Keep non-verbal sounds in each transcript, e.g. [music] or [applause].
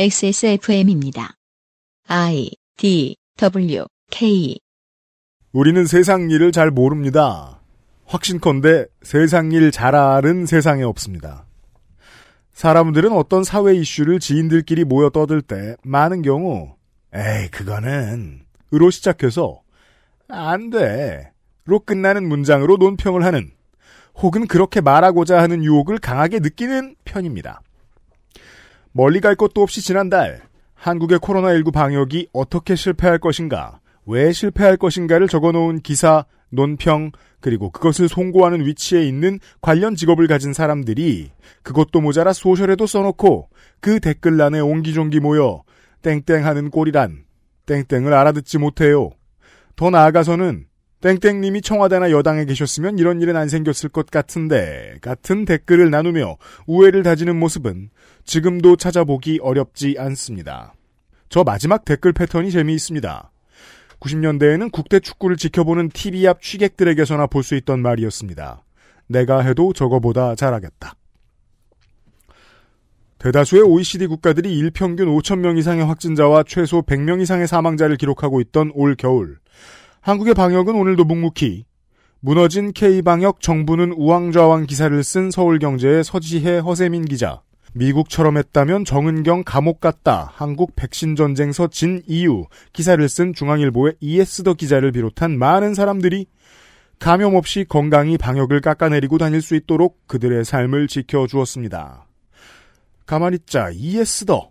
XSFM입니다. I D W K 우리는 세상 일을 잘 모릅니다. 확신컨대 세상 일 잘 아는 세상에 없습니다. 사람들은 어떤 사회 이슈를 지인들끼리 모여 떠들 때 많은 경우 에이 그거는 으로 시작해서 안 돼. 로 끝나는 문장으로 논평을 하는 혹은 그렇게 말하고자 하는 유혹을 강하게 느끼는 편입니다. 멀리 갈 것도 없이 지난달 한국의 코로나19 방역이 어떻게 실패할 것인가, 왜 실패할 것인가를 적어놓은 기사, 논평, 그리고 그것을 송고하는 위치에 있는 관련 직업을 가진 사람들이 그것도 모자라 소셜에도 써놓고 그 댓글란에 옹기종기 모여 땡땡 하는 꼴이란 땡땡을 알아듣지 못해요. 더 나아가서는 땡땡님이 청와대나 여당에 계셨으면 이런 일은 안 생겼을 것 같은데 같은 댓글을 나누며 우애를 다지는 모습은 지금도 찾아보기 어렵지 않습니다. 저 마지막 댓글 패턴이 재미있습니다. 90년대에는 국대 축구를 지켜보는 TV 앞 취객들에게서나 볼 수 있던 말이었습니다. 내가 해도 저거보다 잘하겠다. 대다수의 OECD 국가들이 일평균 5천 명 이상의 확진자와 최소 100명 이상의 사망자를 기록하고 있던 올 겨울. 한국의 방역은 오늘도 묵묵히 무너진 K방역 정부는 우왕좌왕 기사를 쓴 서울경제의 서지혜 허세민 기자. 미국처럼 했다면 정은경 감옥 갔다. 한국 백신 전쟁서 진 이유 기사를 쓴 중앙일보의 이에스더 기자를 비롯한 많은 사람들이 감염 없이 건강히 방역을 깎아내리고 다닐 수 있도록 그들의 삶을 지켜주었습니다. 가만히 있자 이에스더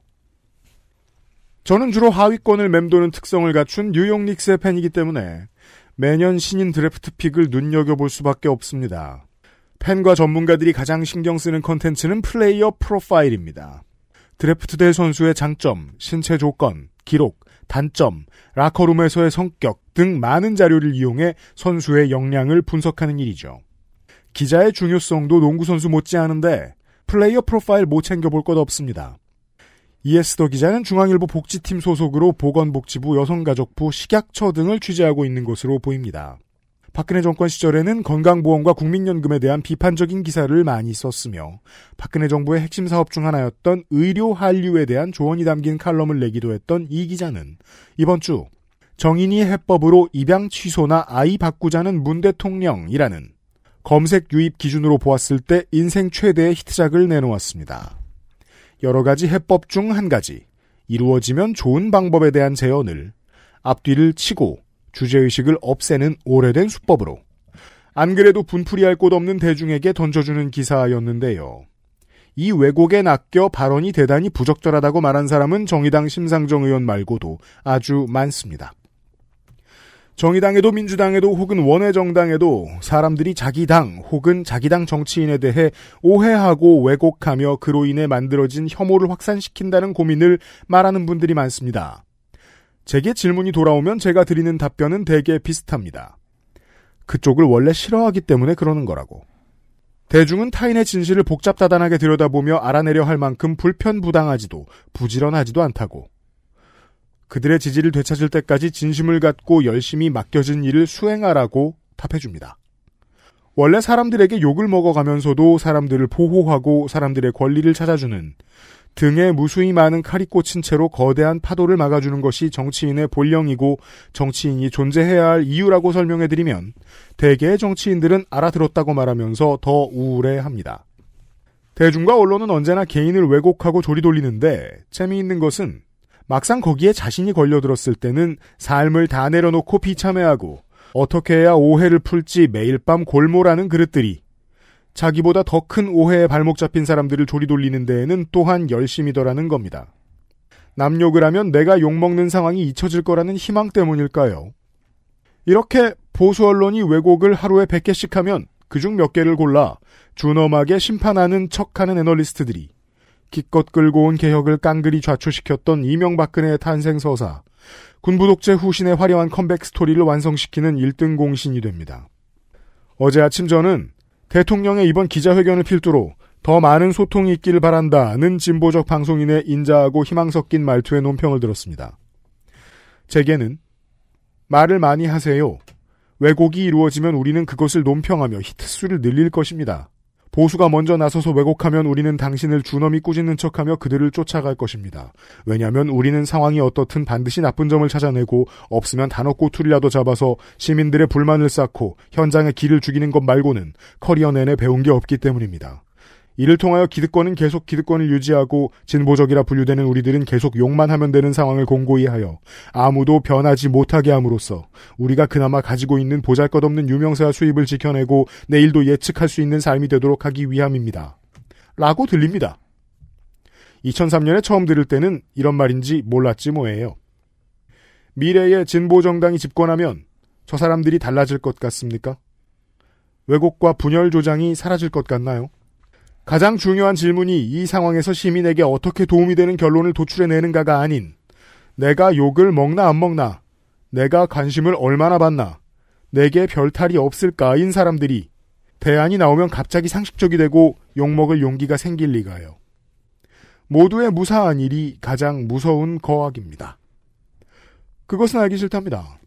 저는 주로 하위권을 맴도는 특성을 갖춘 뉴욕 닉스의 팬이기 때문에 매년 신인 드래프트 pick을 눈여겨볼 수밖에 없습니다. 팬과 전문가들이 가장 신경 쓰는 컨텐츠는 player profile입니다. 드래프트될 선수의 장점, 신체 조건, 기록, 단점, 라커룸에서의 성격 등 많은 자료를 이용해 선수의 역량을 분석하는 일이죠. 기자의 중요성도 농구선수 못지않은데 player profile 못 챙겨볼 것 없습니다. 이에스더 기자는 중앙일보 복지팀 소속으로 보건복지부, 여성가족부, 식약처 등을 취재하고 있는 것으로 보입니다. 박근혜 정권 시절에는 건강보험과 국민연금에 대한 비판적인 기사를 많이 썼으며 박근혜 정부의 핵심 사업 중 하나였던 의료 한류에 대한 조언이 담긴 칼럼을 내기도 했던 이 기자는 이번 주 정인이 해법으로 입양 취소나 아이 바꾸자는 문 대통령이라는 검색 유입 기준으로 보았을 때 인생 최대의 히트작을 내놓았습니다. 여러 가지 해법 중 한 가지, 이루어지면 좋은 방법에 대한 제언을 앞뒤를 치고 주제의식을 없애는 오래된 수법으로 안 그래도 분풀이할 곳 없는 대중에게 던져주는 기사였는데요. 이 왜곡에 낚여 발언이 대단히 부적절하다고 말한 사람은 정의당 심상정 의원 말고도 아주 많습니다. 정의당에도 민주당에도 혹은 원외정당에도 사람들이 자기 당 혹은 자기 당 정치인에 대해 오해하고 왜곡하며 그로 인해 만들어진 혐오를 확산시킨다는 고민을 말하는 분들이 많습니다. 제게 질문이 돌아오면 제가 드리는 답변은 대개 비슷합니다. 그쪽을 원래 싫어하기 때문에 그러는 거라고. 대중은 타인의 진실을 복잡다단하게 들여다보며 알아내려 할 만큼 불편부당하지도 부지런하지도 않다고. 그들의 지지를 되찾을 때까지 진심을 갖고 열심히 맡겨진 일을 수행하라고 답해줍니다. 원래 사람들에게 욕을 먹어가면서도 사람들을 보호하고 사람들의 권리를 찾아주는 등에 무수히 많은 칼이 꽂힌 채로 거대한 파도를 막아주는 것이 정치인의 본령이고 정치인이 존재해야 할 이유라고 설명해드리면 대개의 정치인들은 알아들었다고 말하면서 더 우울해합니다. 대중과 언론은 언제나 개인을 왜곡하고 조리돌리는데 재미있는 것은 막상 거기에 자신이 걸려들었을 때는 삶을 다 내려놓고 비참해하고 어떻게 해야 오해를 풀지 매일 밤 골몰하는 그릇들이 자기보다 더 큰 오해에 발목 잡힌 사람들을 조리돌리는 데에는 또한 열심이더라는 겁니다. 남 욕을 하면 내가 욕먹는 상황이 잊혀질 거라는 희망 때문일까요? 이렇게 보수 언론이 왜곡을 하루에 100개씩 하면 그중 몇 개를 골라 준엄하게 심판하는 척하는 애널리스트들이 기껏 끌고 온 개혁을 깡그리 좌초시켰던 이명박근혜의 탄생서사, 군부독재 후신의 화려한 컴백 스토리를 완성시키는 1등 공신이 됩니다. 어제 아침 저는 대통령의 이번 기자회견을 필두로 더 많은 소통이 있기를 바란다는 진보적 방송인의 인자하고 희망 섞인 말투의 논평을 들었습니다. 제게는 말을 많이 하세요. 왜곡이 이루어지면 우리는 그것을 논평하며 히트수를 늘릴 것입니다. 보수가 먼저 나서서 왜곡하면 우리는 당신을 주넘이 꾸짖는 척하며 그들을 쫓아갈 것입니다. 왜냐하면 우리는 상황이 어떻든 반드시 나쁜 점을 찾아내고 없으면 단어 꼬투리라도 잡아서 시민들의 불만을 쌓고 현장에 길을 죽이는 것 말고는 커리어 내내 배운 게 없기 때문입니다. 이를 통하여 기득권은 계속 기득권을 유지하고 진보적이라 분류되는 우리들은 계속 욕만 하면 되는 상황을 공고히 하여 아무도 변하지 못하게 함으로써 우리가 그나마 가지고 있는 보잘것없는 유명세와 수입을 지켜내고 내일도 예측할 수 있는 삶이 되도록 하기 위함입니다. 라고 들립니다. 2003년에 처음 들을 때는 이런 말인지 몰랐지 뭐예요. 미래의 진보정당이 집권하면 저 사람들이 달라질 것 같습니까? 왜곡과 분열 조장이 사라질 것 같나요? 가장 중요한 질문이 이 상황에서 시민에게 어떻게 도움이 되는 결론을 도출해내는가가 아닌 내가 욕을 먹나 안 먹나 내가 관심을 얼마나 받나 내게 별탈이 없을까인 사람들이 대안이 나오면 갑자기 상식적이 되고 욕먹을 용기가 생길 리가요. 모두의 무사한 일이 가장 무서운 거학입니다. 그것은 알기 싫답니다.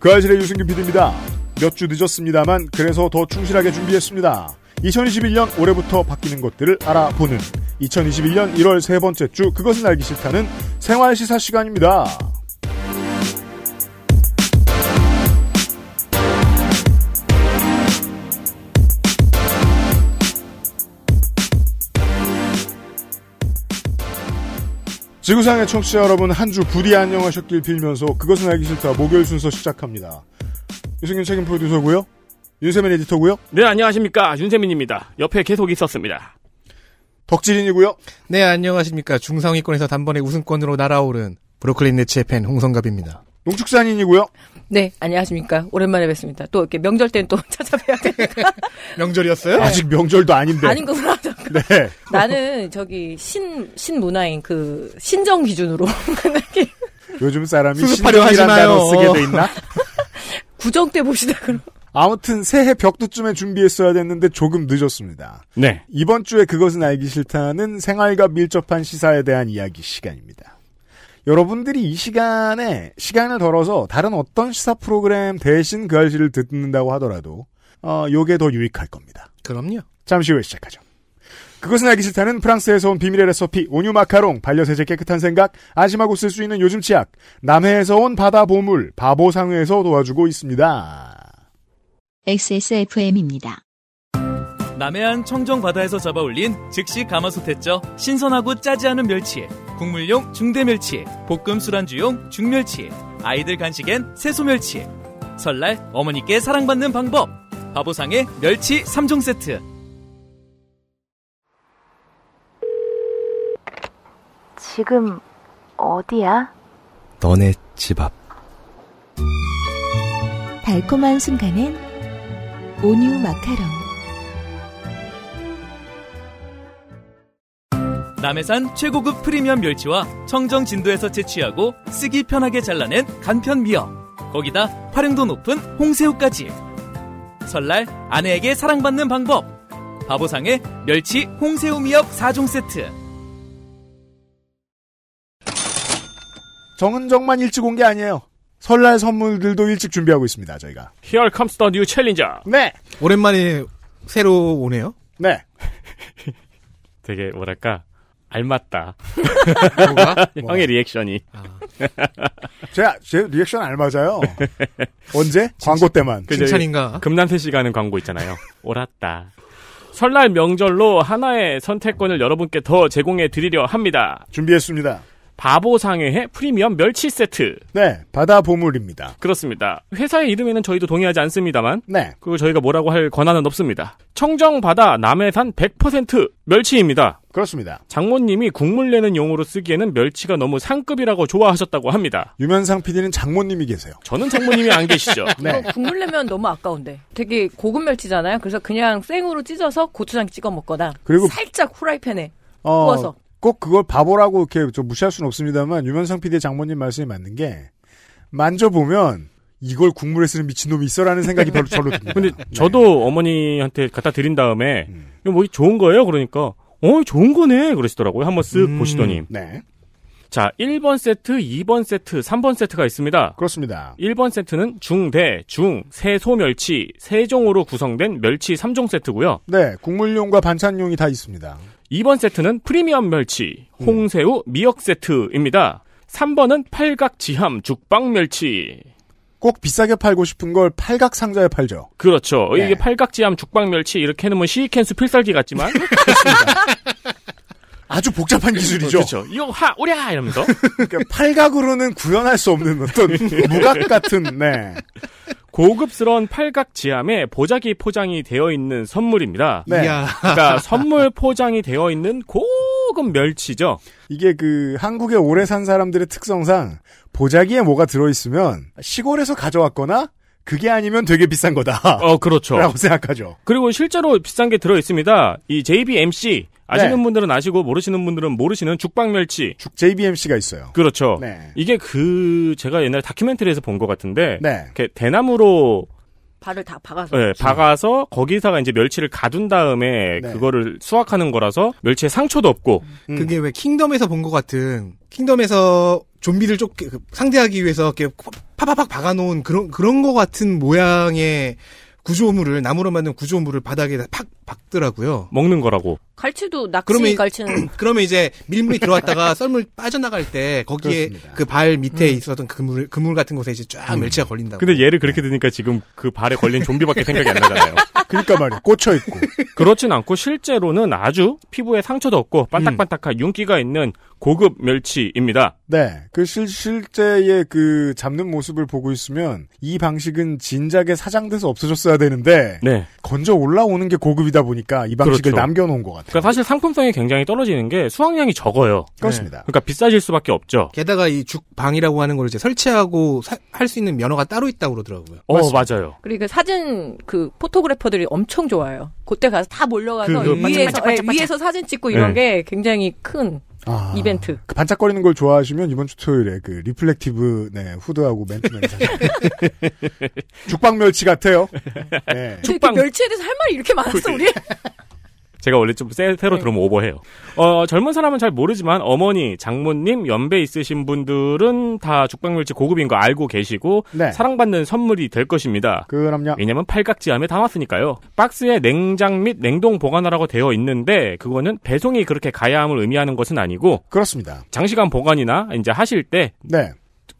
그 아실의 유승균 PD입니다. 몇 주 늦었습니다만 그래서 더 충실하게 준비했습니다. 2021년 올해부터 바뀌는 것들을 알아보는 2021년 1월 세 번째 주 그것은 알기 싫다는 생활 시사 시간입니다. 지구상의 청취자 여러분 한 주 부디 안녕하셨길 빌면서 그것은 알기 싫다 목요일 순서 시작합니다. 유승균 책임 프로듀서고요. 윤세민 에디터고요. 네, 안녕하십니까. 윤세민입니다. 옆에 계속 있었습니다. 덕질인이고요. 네, 안녕하십니까. 중상위권에서 단번에 우승권으로 날아오른 브로클린 네츠의 팬 홍성갑입니다. 농축산인이고요. 네, 안녕하십니까. 오랜만에 뵙습니다. 또 이렇게 명절 땐또 [laughs] 찾아뵈야 되니까. [laughs] 명절이었어요? 아직 명절도 아닌데. 아닌 거구나. 네. [laughs] 나는 저기 신, 신문화인 그 신정 기준으로 그. 요즘 사람이 마요. 단어 쓰게 돼 있나? 구정 때 보시다 그럼. 아무튼 새해 벽두쯤에 준비했어야 됐는데 조금 늦었습니다. 네. 이번 주에 그것은 알기 싫다는 생활과 밀접한 시사에 대한 이야기 시간입니다. 여러분들이 이 시간에 시간을 덜어서 다른 어떤 시사 프로그램 대신 그 알씨를 듣는다고 하더라도 어, 요게 더 유익할 겁니다. 그럼요. 잠시 후에 시작하죠. 그것은 알기 싫다는 프랑스에서 온 비밀의 레시피 온유 마카롱 반려세제 깨끗한 생각 아심하고 쓸 수 있는 요즘 치약 남해에서 온 바다 보물 바보상회에서 도와주고 있습니다. XSFM입니다. 남해안 청정 바다에서 잡아올린 즉시 가마솥했죠. 신선하고 짜지 않은 멸치, 국물용 중대 멸치, 볶음 술안주용 중멸치, 아이들 간식엔 새소 멸치. 설날 어머니께 사랑받는 방법. 바보상의 멸치 3종 세트. 지금 어디야? 너네 집 앞. 달콤한 순간엔 온유 마카롱. 남해산 최고급 프리미엄 멸치와 청정 진도에서 채취하고 쓰기 편하게 잘라낸 간편 미역. 거기다 활용도 높은 홍새우까지. 설날 아내에게 사랑받는 방법. 바보상의 멸치 홍새우 미역 4종 세트. 정은정만 일찍 온 게 아니에요. 설날 선물들도 일찍 준비하고 있습니다. 저희가. Here comes the new challenger. 네, 오랜만에 새로 오네요. 네. [laughs] 되게 뭐랄까 알맞다. [laughs] 뭐가? [laughs] 형의 리액션이. 제가 제 리액션 알맞아요. 언제? 광고 때만. 그 칭찬인가? 씨가 하는 광고 있잖아요. 옳았다. 설날 명절로 하나의 선택권을 여러분께 더 제공해 드리려 합니다. 준비했습니다. 바보상회의 프리미엄 멸치 세트. 네, 바다 보물입니다. 그렇습니다. 회사의 이름에는 저희도 동의하지 않습니다만 네, 그거 저희가 뭐라고 할 권한은 없습니다. 청정바다 남해산 100% 멸치입니다. 그렇습니다. 장모님이 국물 내는 용으로 쓰기에는 멸치가 너무 상급이라고 좋아하셨다고 합니다. 유면상 PD는 장모님이 계세요. 저는 장모님이 안 계시죠. [laughs] 네. 국물 내면 너무 아까운데. 되게 고급 멸치잖아요. 그래서 그냥 생으로 찢어서 고추장 찍어 먹거나. 그리고- 살짝 후라이팬에 어, 구워서. 꼭 그걸 바보라고 이렇게 좀 무시할 수는 없습니다만 유면상 PD의 장모님 말씀이 맞는 게 만져보면 이걸 국물에 쓰는 미친놈이 있어라는 생각이 별로 [laughs] 절로 듭니다. 근데 네. 저도 어머니한테 갖다 드린 다음에 음. 이거 뭐 좋은 거예요? 그러니까 어 좋은 거네 그러시더라고요. 한번 쓱 음. 보시더니 네. 자, 1번 세트, 2번 세트, 3번 세트가 있습니다. 그렇습니다. 1번 세트는 중대, 중, 세소 멸치, 세 종으로 구성된 멸치 3종 세트고요. 네, 국물용과 반찬용이 다 있습니다. 2번 세트는 프리미엄 멸치, 홍새우, 미역 세트입니다. 3번은 팔각 지함, 죽빵 멸치. 꼭 비싸게 팔고 싶은 걸 팔각 상자에 팔죠. 그렇죠. 네. 이게 팔각지함, 죽빵 멸치 이렇게 해놓으면 시리캔수 필살기 같지만 [laughs] 아주 복잡한 기술이죠. 그렇죠. 이거 하 오랴 이러면서 그러니까 팔각으로는 구현할 수 없는 어떤 [laughs] 무각 같은 네. 고급스러운 팔각지함에 보자기 포장이 되어 있는 선물입니다. 네. 이야. 그러니까 선물 포장이 되어 있는 고급 멸치죠. 이게 그 한국에 오래 산 사람들의 특성상 보자기에 뭐가 들어있으면 시골에서 가져왔거나 그게 아니면 되게 비싼 거다. 어, 그렇죠. 라고 생각하죠. 그리고 실제로 비싼 게 들어 있습니다. 이 JBMC 아시는 네. 분들은 아시고 모르시는 분들은 모르시는 죽빵 멸치. 죽 JBMC가 있어요. 그렇죠. 네. 이게 그 제가 옛날 다큐멘터리에서 본 것 같은데 네. 이렇게 대나무로 발을 다 박아서. 예, 박아서 거기다가 이제 멸치를 가둔 다음에 네. 그거를 수확하는 거라서 멸치에 상처도 없고 음. 그게 왜 킹덤에서 본 것 같은 킹덤에서 좀비를 쫓 그, 상대하기 위해서 이렇게 파파팍 박아놓은 그런 그런 거 같은 모양의 구조물을 나무로 만든 구조물을 바닥에 팍 박더라고요. 먹는 거라고. 갈치도 낚시 그러면 이- 갈치는 [clears throat] 그러면 이제 밀물이 들어왔다가 [laughs] 썰물 빠져나갈 때 거기에 그렇습니다. 그발 밑에 있었던 그물 그물 같은 곳에 이제 쫙 멸치가 걸린다고. 근데 얘를 그렇게 드니까 지금 그 발에 걸린 좀비밖에 생각이 안 나잖아요. [laughs] 그러니까 말이에요. 꽂혀 있고. 그렇진 않고 실제로는 아주 피부에 상처도 없고 반딱반딱한 윤기가 있는 고급 멸치입니다. 네. 그 실, 실제의 그 잡는 모습을 보고 있으면 이 방식은 진작에 사장돼서 없어졌어야 되는데 네. 건져 올라오는 게 고급이다 보니까 이 방식을 그렇죠. 남겨놓은 것 같아요. 그러니까 사실 상품성이 굉장히 떨어지는 게 수확량이 적어요. 그렇습니다. 그러니까 비싸질 수밖에 없죠. 게다가 이 죽방이라고 하는 걸 이제 설치하고 할 수 있는 면허가 따로 있다고 그러더라고요. 어, 맞아요. 그리고 그 사진 그 photographer들이 엄청 좋아요. 그때 가서 다 몰려가서 그, 그 위에서 반짝 반짝 반짝. 예, 위에서 사진 찍고 이런 네. 게 굉장히 큰 아, 이벤트. 그 반짝거리는 걸 좋아하시면 이번 주 토요일에 그 reflective 네, 후드하고 맨투맨 사진. [laughs] 죽방 멸치 같아요. 네. 근데 이렇게 멸치에 대해서 할 말이 이렇게 많았어 우리? [laughs] 제가 원래 좀 세, 새로 들으면 오버해요. 어, 젊은 사람은 잘 모르지만 어머니, 장모님, 연배 있으신 분들은 다 죽방멸치 고급인 거 알고 계시고 네. 사랑받는 선물이 될 것입니다. 그럼요. 왜냐면 팔각지함에 담았으니까요. 박스에 냉장 및 냉동 보관하라고 되어 있는데 그거는 배송이 그렇게 가야함을 의미하는 것은 아니고 그렇습니다. 장시간 보관이나 이제 하실 때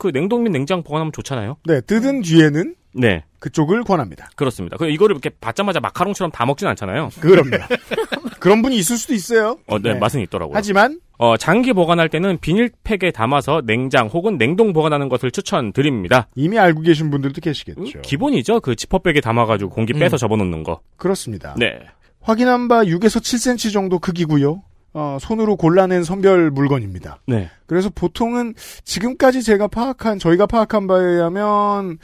그 네. 냉동 및 냉장 보관하면 좋잖아요. 네. 뜯은 뒤에는 네. 그쪽을 권합니다. 그렇습니다. 그 이거를 이렇게 받자마자 마카롱처럼 다 먹진 않잖아요. 그럼요. [laughs] 그런 분이 있을 수도 있어요. 어, 네, 네. 맛은 있더라고요. 하지만 어, 장기 보관할 때는 비닐팩에 담아서 냉장 혹은 냉동 보관하는 것을 추천드립니다. 이미 알고 계신 분들도 계시겠죠. 기본이죠. 그 지퍼백에 담아가지고 공기 빼서 접어놓는 거. 그렇습니다. 네. 확인한 바 6에서 7cm 정도 크기고요. 어, 손으로 골라낸 선별 물건입니다. 네. 그래서 보통은 지금까지 제가 파악한 저희가 파악한 바에 의하면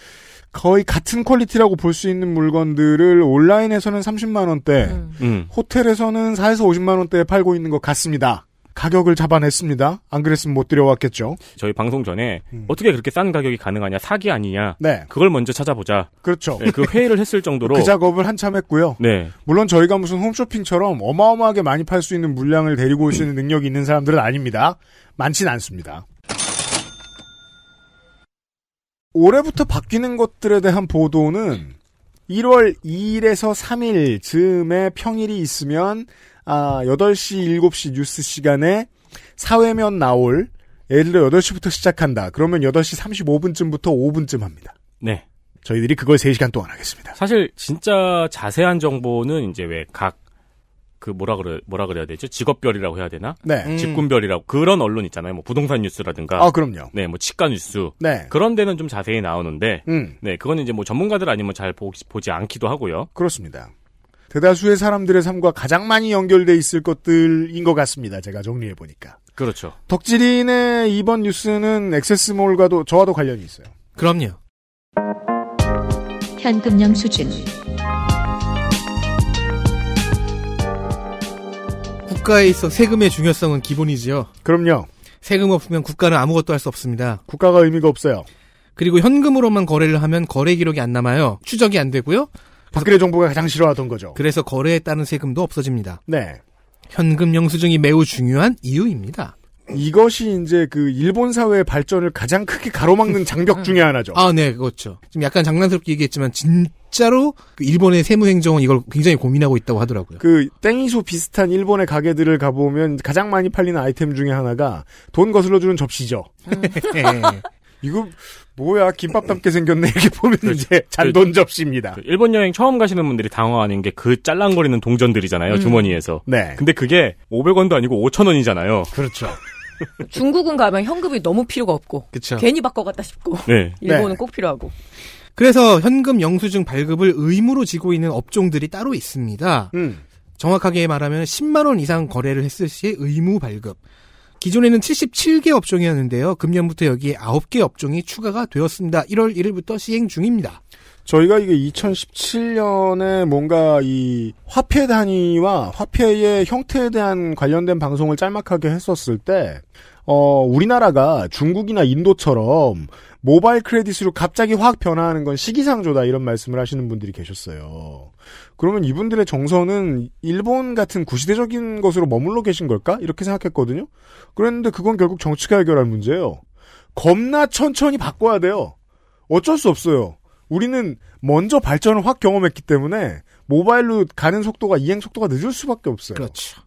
거의 같은 퀄리티라고 볼 수 있는 물건들을 온라인에서는 30만 원대, 음. 음. 호텔에서는 4에서 50만 원대에 팔고 있는 것 같습니다. 가격을 잡아냈습니다. 안 그랬으면 못 들여왔겠죠. 저희 방송 전에 음. 어떻게 그렇게 싼 가격이 가능하냐, 사기 아니냐. 네, 그걸 먼저 찾아보자. 그렇죠. 네, 그 회의를 했을 정도로. 그 작업을 한참 했고요. 네. 물론 저희가 무슨 홈쇼핑처럼 어마어마하게 많이 팔 수 있는 물량을 데리고 올 수 있는 능력이 있는 사람들은 아닙니다. 많진 않습니다. 올해부터 바뀌는 것들에 대한 보도는 1월 2일에서 3일 즈음에 평일이 있으면 아 8시 7시 뉴스 시간에 사회면 나올 예를 들어 8시부터 시작한다. 그러면 8시 35분쯤부터 5분쯤 합니다. 네. 저희들이 그걸 3시간 동안 하겠습니다. 사실 진짜 자세한 정보는 이제 왜 각 그 뭐라 그래 뭐라 그래야 되죠? 직업별이라고 해야 되나? 네. 음. 직군별이라고 그런 언론 있잖아요. 뭐 부동산 뉴스라든가. 아, 그럼요. 네, 뭐 치과 뉴스. 네. 그런 데는 좀 자세히 나오는데 음. 네, 그거는 이제 뭐 전문가들 아니면 잘 보, 보지 않기도 하고요. 그렇습니다. 대다수의 사람들의 삶과 가장 많이 연결돼 있을 것들인 것 같습니다. 제가 정리해 보니까. 그렇죠. 덕질인의 이번 뉴스는 액세스몰과도 저와도 관련이 있어요. 그럼요. 현금령 수준, 국가에 있어 세금의 중요성은 기본이지요. 그럼요. 세금 없으면 국가는 아무것도 할 수 없습니다. 국가가 의미가 없어요. 그리고 현금으로만 거래를 하면 거래 기록이 안 남아요. 추적이 안 되고요. 박근혜 정부가 가장 싫어하던 거죠. 그래서 거래에 따른 세금도 없어집니다. 네. 현금 영수증이 매우 중요한 이유입니다. 이것이 이제 그 일본 사회의 발전을 가장 크게 가로막는 장벽 중의 하나죠. 아, 네, 그렇죠. 지금 약간 장난스럽게 얘기했지만 진짜로 그 일본의 세무행정은 이걸 굉장히 고민하고 있다고 하더라고요. 그 땡이소 비슷한 일본의 가게들을 가보면 가장 많이 팔리는 아이템 중에 하나가 돈 거슬러 주는 접시죠. 예. [laughs] 이거 뭐야 김밥 담게 생겼네 이렇게 보면 이제 잔돈 접시입니다. 그 일본 여행 처음 가시는 분들이 당황하는 게 그 짤랑거리는 동전들이잖아요, 음. 주머니에서. 네, 근데 그게 500원도 아니고 5,000원이잖아요. 그렇죠. [laughs] 중국은 가면 현금이 너무 필요가 없고 그쵸. 괜히 바꿔갔다 싶고 네. [laughs] 일본은 네. 꼭 필요하고. 그래서 현금 영수증 발급을 의무로 지고 있는 업종들이 따로 있습니다. 음, 정확하게 말하면 10만 원 이상 거래를 했을 시 의무 발급. 기존에는 77개 업종이었는데요. 금년부터 여기에 9개 업종이 추가가 되었습니다. 1월 1일부터 시행 중입니다. 저희가 이게 2017년에 뭔가 이 화폐 단위와 화폐의 형태에 대한 관련된 방송을 짤막하게 했었을 때, 어, 우리나라가 중국이나 인도처럼 모바일 크레딧으로 갑자기 확 변화하는 건 시기상조다 이런 말씀을 하시는 분들이 계셨어요. 그러면 이분들의 정서는 일본 같은 구시대적인 것으로 머물러 계신 걸까? 이렇게 생각했거든요. 그랬는데 그건 결국 정치가 해결할 문제예요. 겁나 천천히 바꿔야 돼요. 어쩔 수 없어요. 우리는 먼저 발전을 확 경험했기 때문에 모바일로 가는 속도가 이행 속도가 늦을 수밖에 없어요. 그렇죠.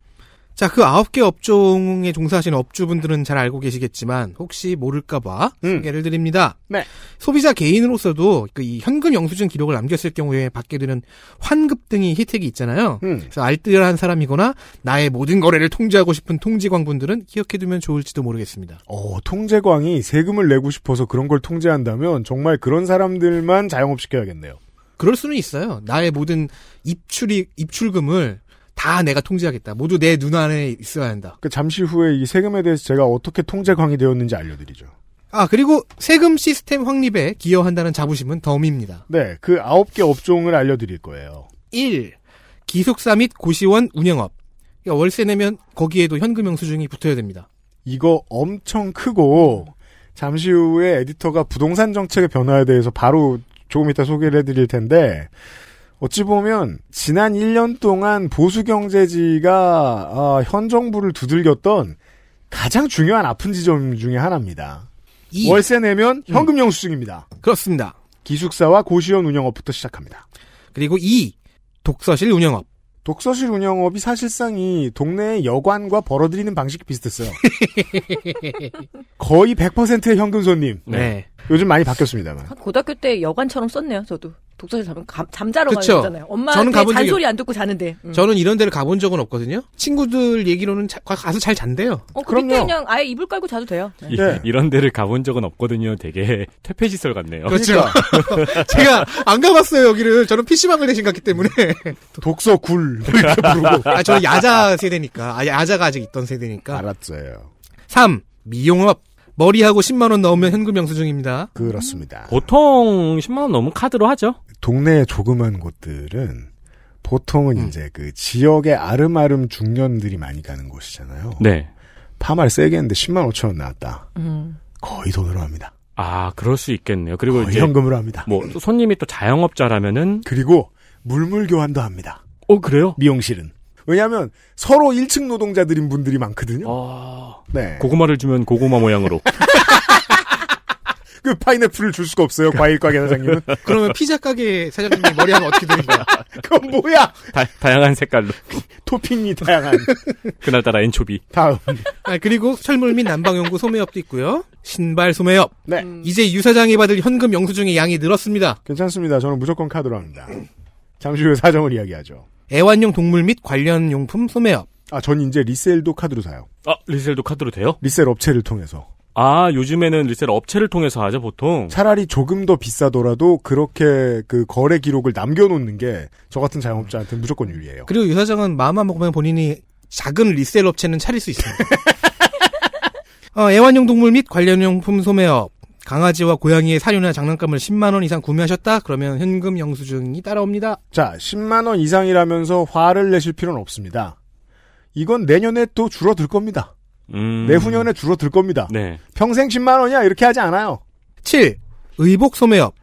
자, 그 9개 업종에 종사하시는 업주분들은 잘 알고 계시겠지만 혹시 모를까봐 음. 소개를 드립니다. 네. 소비자 개인으로서도 그 이 현금 영수증 기록을 남겼을 경우에 받게 되는 환급 등의 혜택이 있잖아요. 음. 그래서 알뜰한 사람이거나 나의 모든 거래를 통제하고 싶은 통지광분들은 기억해두면 좋을지도 모르겠습니다. 어, 통제광이 세금을 내고 싶어서 그런 걸 통제한다면 정말 그런 사람들만 자영업 시켜야겠네요. 그럴 수는 있어요. 나의 모든 입출이 입출금을 다 내가 통제하겠다. 모두 내 눈 안에 있어야 한다. 그 잠시 후에 이 세금에 대해서 제가 어떻게 통제광이 되었는지 알려드리죠. 아 그리고 세금 시스템 확립에 기여한다는 자부심은 덤입니다. 네, 그 아홉 개 업종을 알려드릴 거예요. 1. 기숙사 및 고시원 운영업. 그러니까 월세 내면 거기에도 현금 영수증이 붙어야 됩니다. 이거 엄청 크고 잠시 후에 에디터가 부동산 정책의 변화에 대해서 바로 조금 이따 소개를 해드릴 텐데 어찌 보면 지난 1년 동안 보수 경제지가 어, 현 정부를 두들겼던 가장 중요한 아픈 지점 중에 하나입니다. 2. 월세 내면 현금 영수증입니다. 그렇습니다. 기숙사와 고시원 운영업부터 시작합니다. 그리고 2. 독서실 운영업. 독서실 운영업이 사실상 이 동네의 여관과 벌어들이는 방식이 비슷했어요. [laughs] 거의 100%의 현금 손님. 네. 요즘 많이 바뀌었습니다만. 고등학교 때 여관처럼 썼네요. 저도 독서실 감- 잠자러 그쵸. 가잖아요. 엄마한테 저는 가본 적이 잔소리 안 듣고 자는데. 음. 저는 이런 데를 가본 적은 없거든요. 친구들 얘기로는 자- 가서 잘 잔대요. 어, 그때 그럼요. 그냥 아예 이불 깔고 자도 돼요. 네. 이, 네. 이런 데를 가본 적은 없거든요. 되게 [laughs] 퇴폐시설 같네요. 그렇죠. [laughs] 제가 안 가봤어요, 여기를. 저는 PC방을 대신 갔기 때문에. [laughs] 독서 굴 이렇게 부르고 아, 저는 야자 세대니까. 아, 야자가 아직 있던 세대니까. 알았어요. 3. 미용업. 머리하고 10만 원 넣으면 현금 영수증입니다. 그렇습니다. 보통 10만 원 넘으면 카드로 하죠. 동네의 조그만 곳들은 보통은 음. 이제 그 지역의 아름아름 중년들이 많이 가는 곳이잖아요. 네. 파마를 세게 했는데 10만 5천 원 나왔다. 음. 거의 돈으로 합니다. 아, 그럴 수 있겠네요. 그리고 거의 이제 현금으로 합니다. 뭐또 손님이 또 자영업자라면은 그리고 물물 교환도 합니다. 어 그래요? 미용실은. 왜냐하면 서로 1층 노동자들인 분들이 많거든요. 아, 네. 고구마를 주면 고구마 모양으로. [laughs] 그 파인애플을 줄 수가 없어요. 과일 가게 사장님은. [laughs] 그러면 피자 가게 사장님이 머리하면 어떻게 되는 거야? [laughs] 그건 뭐야? 다, 다양한 색깔로. 토핑이 다양한. 그날따라 anchovy. 다음. 아, 그리고 철물 및 난방용구 소매업도 있고요. 신발 소매업. 네. 이제 유사장이 받을 현금 영수증의 양이 늘었습니다. 괜찮습니다. 저는 무조건 카드로 합니다. 잠시 후에 사정을 이야기하죠. 애완용 동물 및 관련 용품 소매업. 아, 전 이제 resell도 카드로 사요. 아, resell도 카드로 돼요? resell 업체를 통해서. 아, 요즘에는 resell 업체를 통해서 하죠, 보통. 차라리 조금 더 비싸더라도 그렇게 그 거래 기록을 남겨놓는 게 저 같은 자영업자한테 무조건 유리해요. 그리고 유 사장은 마음만 먹으면 본인이 작은 resell 업체는 차릴 수 있습니다. [laughs] 어, 애완용 동물 및 관련 용품 소매업. 강아지와 고양이의 사료나 장난감을 10만 원 이상 구매하셨다? 그러면 현금 영수증이 따라옵니다. 자, 10만 원 이상이라면서 화를 내실 필요는 없습니다. 이건 내년에 또 줄어들 겁니다. 음. 내후년에 줄어들 겁니다. 네. 평생 10만 원이야 이렇게 하지 않아요. 7. 의복 소매업.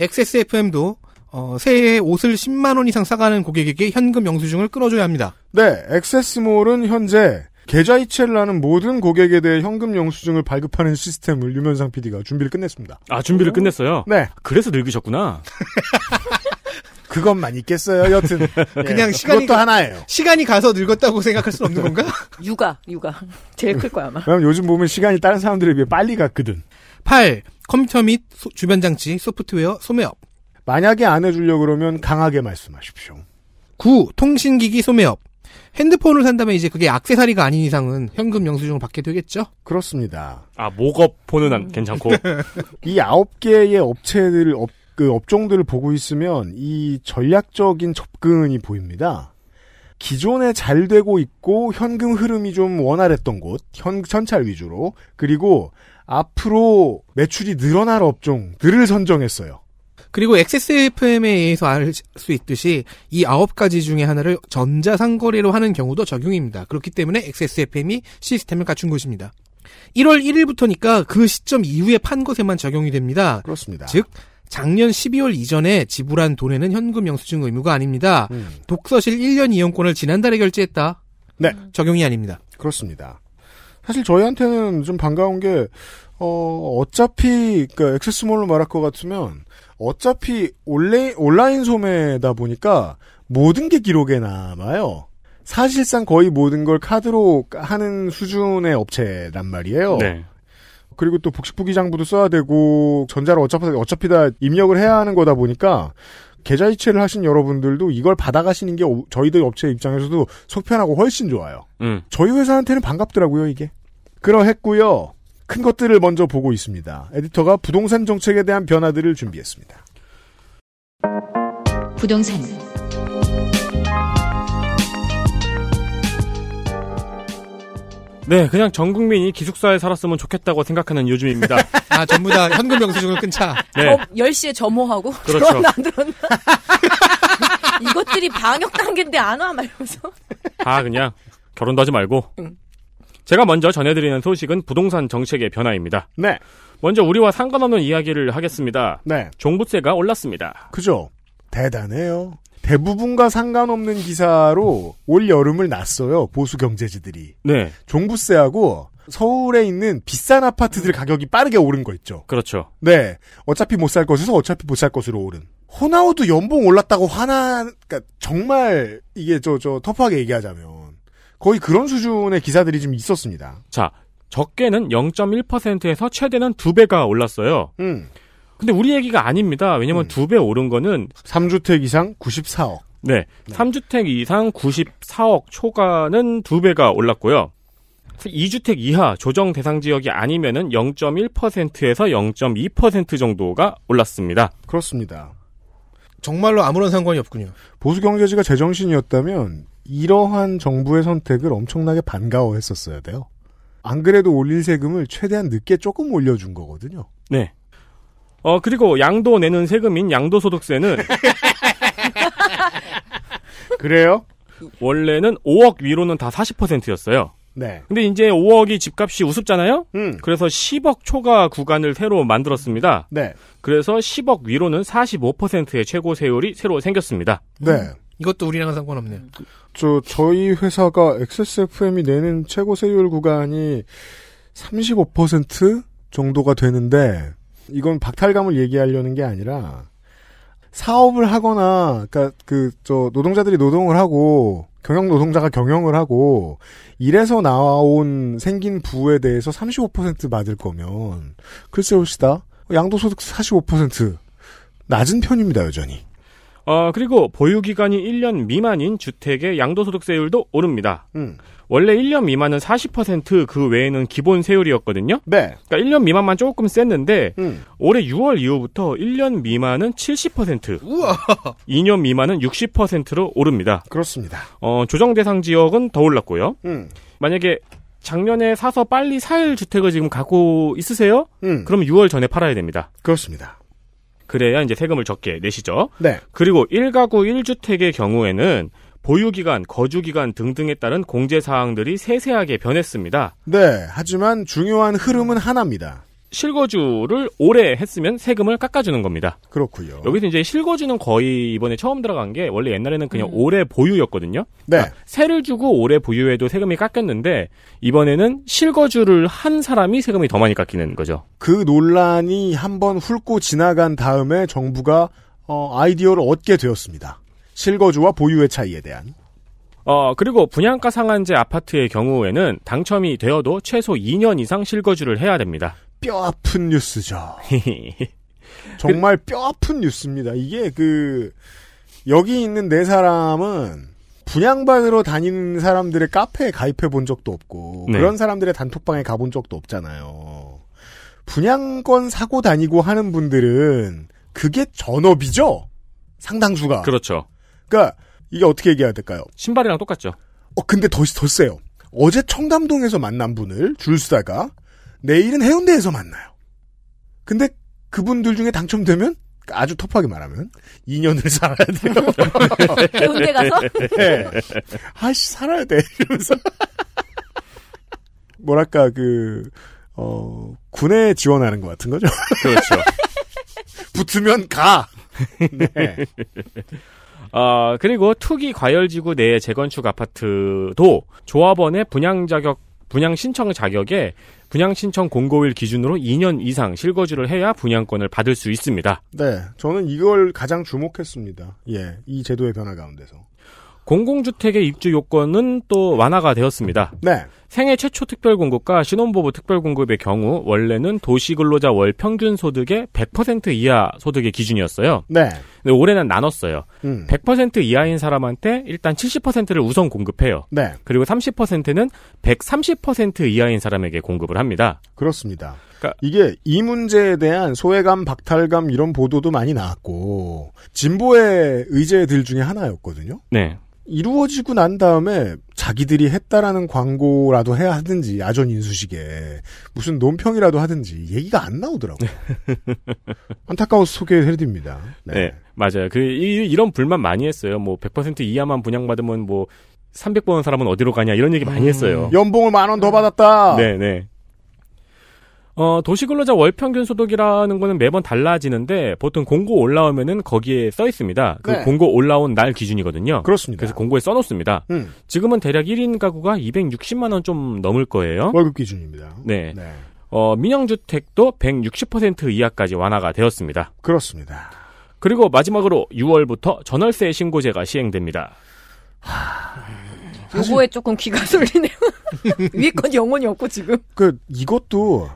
XSFM도 어, 새해에 옷을 10만 원 이상 싸가는 고객에게 현금 영수증을 끊어줘야 합니다. 네, 액세스몰은 현재 계좌이체를 하는 모든 고객에 대해 현금 영수증을 발급하는 시스템을 유면상 PD가 준비를 끝냈습니다. 아 준비를 끝냈어요. 네, 그래서 늙으셨구나. [laughs] 그것만 있겠어요. 여튼 [laughs] 그냥 예, 시간이 그것도 가- 하나예요. 시간이 가서 늙었다고 생각할 수는 없는 건가? [laughs] 육아, 육아. 제일 클 거야, 아마. 그럼 요즘 보면 시간이 다른 사람들에 비해 빨리 갔거든. 8. 컴퓨터 및 소- 주변 장치, 소프트웨어, 소매업. 만약에 안 해주려 그러면 강하게 말씀하십시오. 9. 통신기기 소매업. 핸드폰을 산다면 이제 그게 악세사리가 아닌 이상은 현금 영수증을 받게 되겠죠? 그렇습니다. 아 mock-up phone은 안- 괜찮고. [laughs] 이 아홉 개의 업체들, 업, 그 업종들을 보고 있으면 이 전략적인 접근이 보입니다. 기존에 잘 되고 있고 현금 흐름이 좀 원활했던 곳, 현, 현찰 위주로, 그리고 앞으로 매출이 늘어날 업종들을 선정했어요. 그리고 XSFM에 의해서 알 수 있듯이 이 아홉 가지 중에 하나를 전자상거래로 하는 경우도 적용입니다. 그렇기 때문에 XSFM이 시스템을 갖춘 것입니다. 1월 1일부터니까 그 시점 이후에 판 것에만 적용이 됩니다. 그렇습니다. 즉 작년 12월 이전에 지불한 돈에는 현금 영수증 의무가 아닙니다. 음, 독서실 1년 이용권을 지난달에 결제했다. 네. 적용이 아닙니다. 그렇습니다. 사실 저희한테는 좀 반가운 게, 어, 어차피, 그, 액세스몰로 말할 것 같으면, 어차피 온라인, 온라인 소매다 보니까 모든 게 기록에 남아요. 사실상 거의 모든 걸 카드로 하는 수준의 업체란 말이에요. 네. 그리고 또 복식부 기장부도 써야 되고, 전자로 어차피, 어차피 다 입력을 해야 하는 거다 보니까, 계좌 이체를 하신 여러분들도 이걸 받아가시는 게 오- 저희들 업체 입장에서도 속편하고 훨씬 좋아요. 음. 저희 회사한테는 반갑더라고요, 이게. 그러했고요. 큰 것들을 먼저 보고 있습니다. 에디터가 부동산 정책에 대한 변화들을 준비했습니다. 부동산 네, 그냥 전 국민이 기숙사에 살았으면 좋겠다고 생각하는 요즘입니다. [laughs] 아 전부 다 현금 영수증을 끊자. 네. 어, 10시에 점호하고 그렇죠. 들어왔나 안 들어왔나 이것들이 방역 단계인데 안 와 말면서 다 그냥 결혼도 하지 말고. 응. 제가 먼저 전해드리는 소식은 부동산 정책의 변화입니다. 네, 먼저 우리와 상관없는 이야기를 하겠습니다. 네. 종부세가 올랐습니다. 그죠? 대단해요. 대부분과 상관없는 기사로 올 여름을 났어요, 보수 경제지들이. 네, 종부세하고 서울에 있는 비싼 아파트들 가격이 빠르게 오른 거 있죠. 그렇죠. 네. 어차피 못 살 것에서 어차피 못 살 것으로 오른. 호나우도 연봉 올랐다고 화나, 그니까 정말 이게 저, 저, 터프하게 얘기하자면. 거의 그런 수준의 기사들이 좀 있었습니다. 자, 적게는 0.1%에서 최대는 2배가 올랐어요. 음. 근데 우리 얘기가 아닙니다. 왜냐면 음. 두배 오른 거는 3주택 이상 94억. 네, 3주택 이상 94억 초과는 두 배가 올랐고요. 2주택 이하 조정 대상 지역이 아니면은 0.1%에서 0.2% 정도가 올랐습니다. 그렇습니다. 정말로 아무런 상관이 없군요. 보수 경제지가 제정신이었다면 이러한 정부의 선택을 엄청나게 반가워했었어야 돼요. 안 그래도 올릴 세금을 최대한 늦게 조금 올려준 거거든요. 네. 어, 그리고 양도 내는 세금인 양도소득세는 [laughs] 그래요? 원래는 5억 위로는 다 40%였어요. 네. 근데 이제 5억이 집값이 우습잖아요? 음. 그래서 10억 초과 구간을 새로 만들었습니다. 네. 그래서 10억 위로는 45%의 최고 세율이 새로 생겼습니다. 네. 이것도 우리랑은 상관없네요. 저 저희 회사가 XSFM이 내는 최고 세율 구간이 35% 정도가 되는데 이건 박탈감을 얘기하려는 게 아니라 사업을 하거나 그러니까 그 저 노동자들이 노동을 하고 경영 노동자가 경영을 하고 이래서 나온 생긴 부에 대해서 35% 받을 거면 글쎄 봅시다. 양도소득 45% 낮은 편입니다, 여전히. 어, 그리고 보유기간이 1년 미만인 주택의 양도소득세율도 오릅니다. 음. 원래 1년 미만은 40%그 외에는 기본 세율이었거든요. 네. 그러니까 1년 미만만 조금 셌는데 음. 올해 6월 이후부터 1년 미만은 70%, 우와. 2년 미만은 60%로 오릅니다. 그렇습니다. 어, 조정 대상 지역은 더 올랐고요. 음. 만약에 작년에 사서 빨리 살 주택을 지금 갖고 있으세요? 음. 그럼 6월 전에 팔아야 됩니다. 그렇습니다. 그래야 이제 세금을 적게 내시죠. 네. 그리고 1가구 1주택의 경우에는 보유기간, 거주기간 등등에 따른 공제사항들이 세세하게 변했습니다. 네, 하지만 중요한 흐름은 하나입니다. 실거주를 오래 했으면 세금을 깎아주는 겁니다. 그렇고요. 여기서 이제 실거주는 거의 이번에 처음 들어간 게 원래 옛날에는 그냥 음. 오래 보유였거든요. 네. 그러니까 세를 주고 오래 보유해도 세금이 깎였는데 이번에는 실거주를 한 사람이 세금이 더 많이 깎이는 거죠. 그 논란이 한번 훑고 지나간 다음에 정부가 어, 아이디어를 얻게 되었습니다. 실거주와 보유의 차이에 대한. 어, 그리고 분양가 상한제 아파트의 경우에는 당첨이 되어도 최소 2년 이상 실거주를 해야 됩니다. 뼈 아픈 뉴스죠. [laughs] 정말 뼈 아픈 뉴스입니다. 이게 그 여기 있는 네 사람은 분양받으러 다니는 사람들의 카페에 가입해 본 적도 없고 네. 그런 사람들의 단톡방에 가본 적도 없잖아요. 분양권 사고 다니고 하는 분들은 그게 전업이죠. 상당수가. 그렇죠. 그러니까 이게 어떻게 얘기해야 될까요? 신발이랑 똑같죠. 어 근데 더더 세요. 어제 청담동에서 만난 분을 줄 서다가 내일은 해운대에서 만나요. 근데 그분들 중에 당첨되면 아주 터프하게 말하면 2년을 [laughs] 살아야 돼요. [laughs] 해운대 가서 네. 아씨 살아야 돼 이러면서 뭐랄까 그 어, 군에 지원하는 것 같은 거죠. 그렇죠. [laughs] 붙으면 가. 네. 아, 그리고 투기 과열지구 내의 재건축 아파트도 조합원의 분양 자격, 분양 신청 자격에 분양 신청 공고일 기준으로 2년 이상 실거주를 해야 분양권을 받을 수 있습니다. 네, 저는 이걸 가장 주목했습니다. 예, 이 제도의 변화 가운데서. 공공주택의 입주 요건은 또 완화가 되었습니다. 네, 생애 최초 특별공급과 신혼부부 특별공급의 경우 원래는 도시근로자 월 평균 소득의 100% 이하 소득의 기준이었어요. 네, 근데 올해는 나눴어요. 음, 100% 이하인 사람한테 일단 70%를 우선 공급해요. 네, 그리고 30%는 130% 이하인 사람에게 공급을 합니다. 그렇습니다. 그러니까- 이게 이 문제에 대한 소외감, 박탈감 이런 보도도 많이 나왔고 진보의 의제들 중에 하나였거든요. 네. 이루어지고 난 다음에 자기들이 했다라는 광고라도 해야 하든지 야전 인수식에 무슨 논평이라도 하든지 얘기가 안 나오더라고요. [laughs] 안타까워서 소개해드립니다. 네. 맞아요. 그, 이, 이런 불만 많이 했어요. 뭐, 100% 이하만 분양받으면 뭐, 300번 사람은 어디로 가냐, 이런 얘기 많이 했어요. 연봉을 만 원 더 받았다. 네, 네. 어, 도시근로자 월평균 소득이라는 거는 매번 달라지는데, 보통 공고 올라오면은 거기에 써 있습니다. 그 네. 공고 올라온 날 기준이거든요. 그렇습니다. 그래서 공고에 써 놓습니다. 음, 지금은 대략 1인 가구가 260만 원 좀 넘을 거예요. 월급 기준입니다. 네. 네, 어, 민영주택도 160% 이하까지 완화가 되었습니다. 그렇습니다. 그리고 마지막으로 6월부터 전월세 신고제가 시행됩니다. 요거에 조금 귀가 쏠리네요. [laughs] 위에 건 영혼이 없고 지금. 그 이것도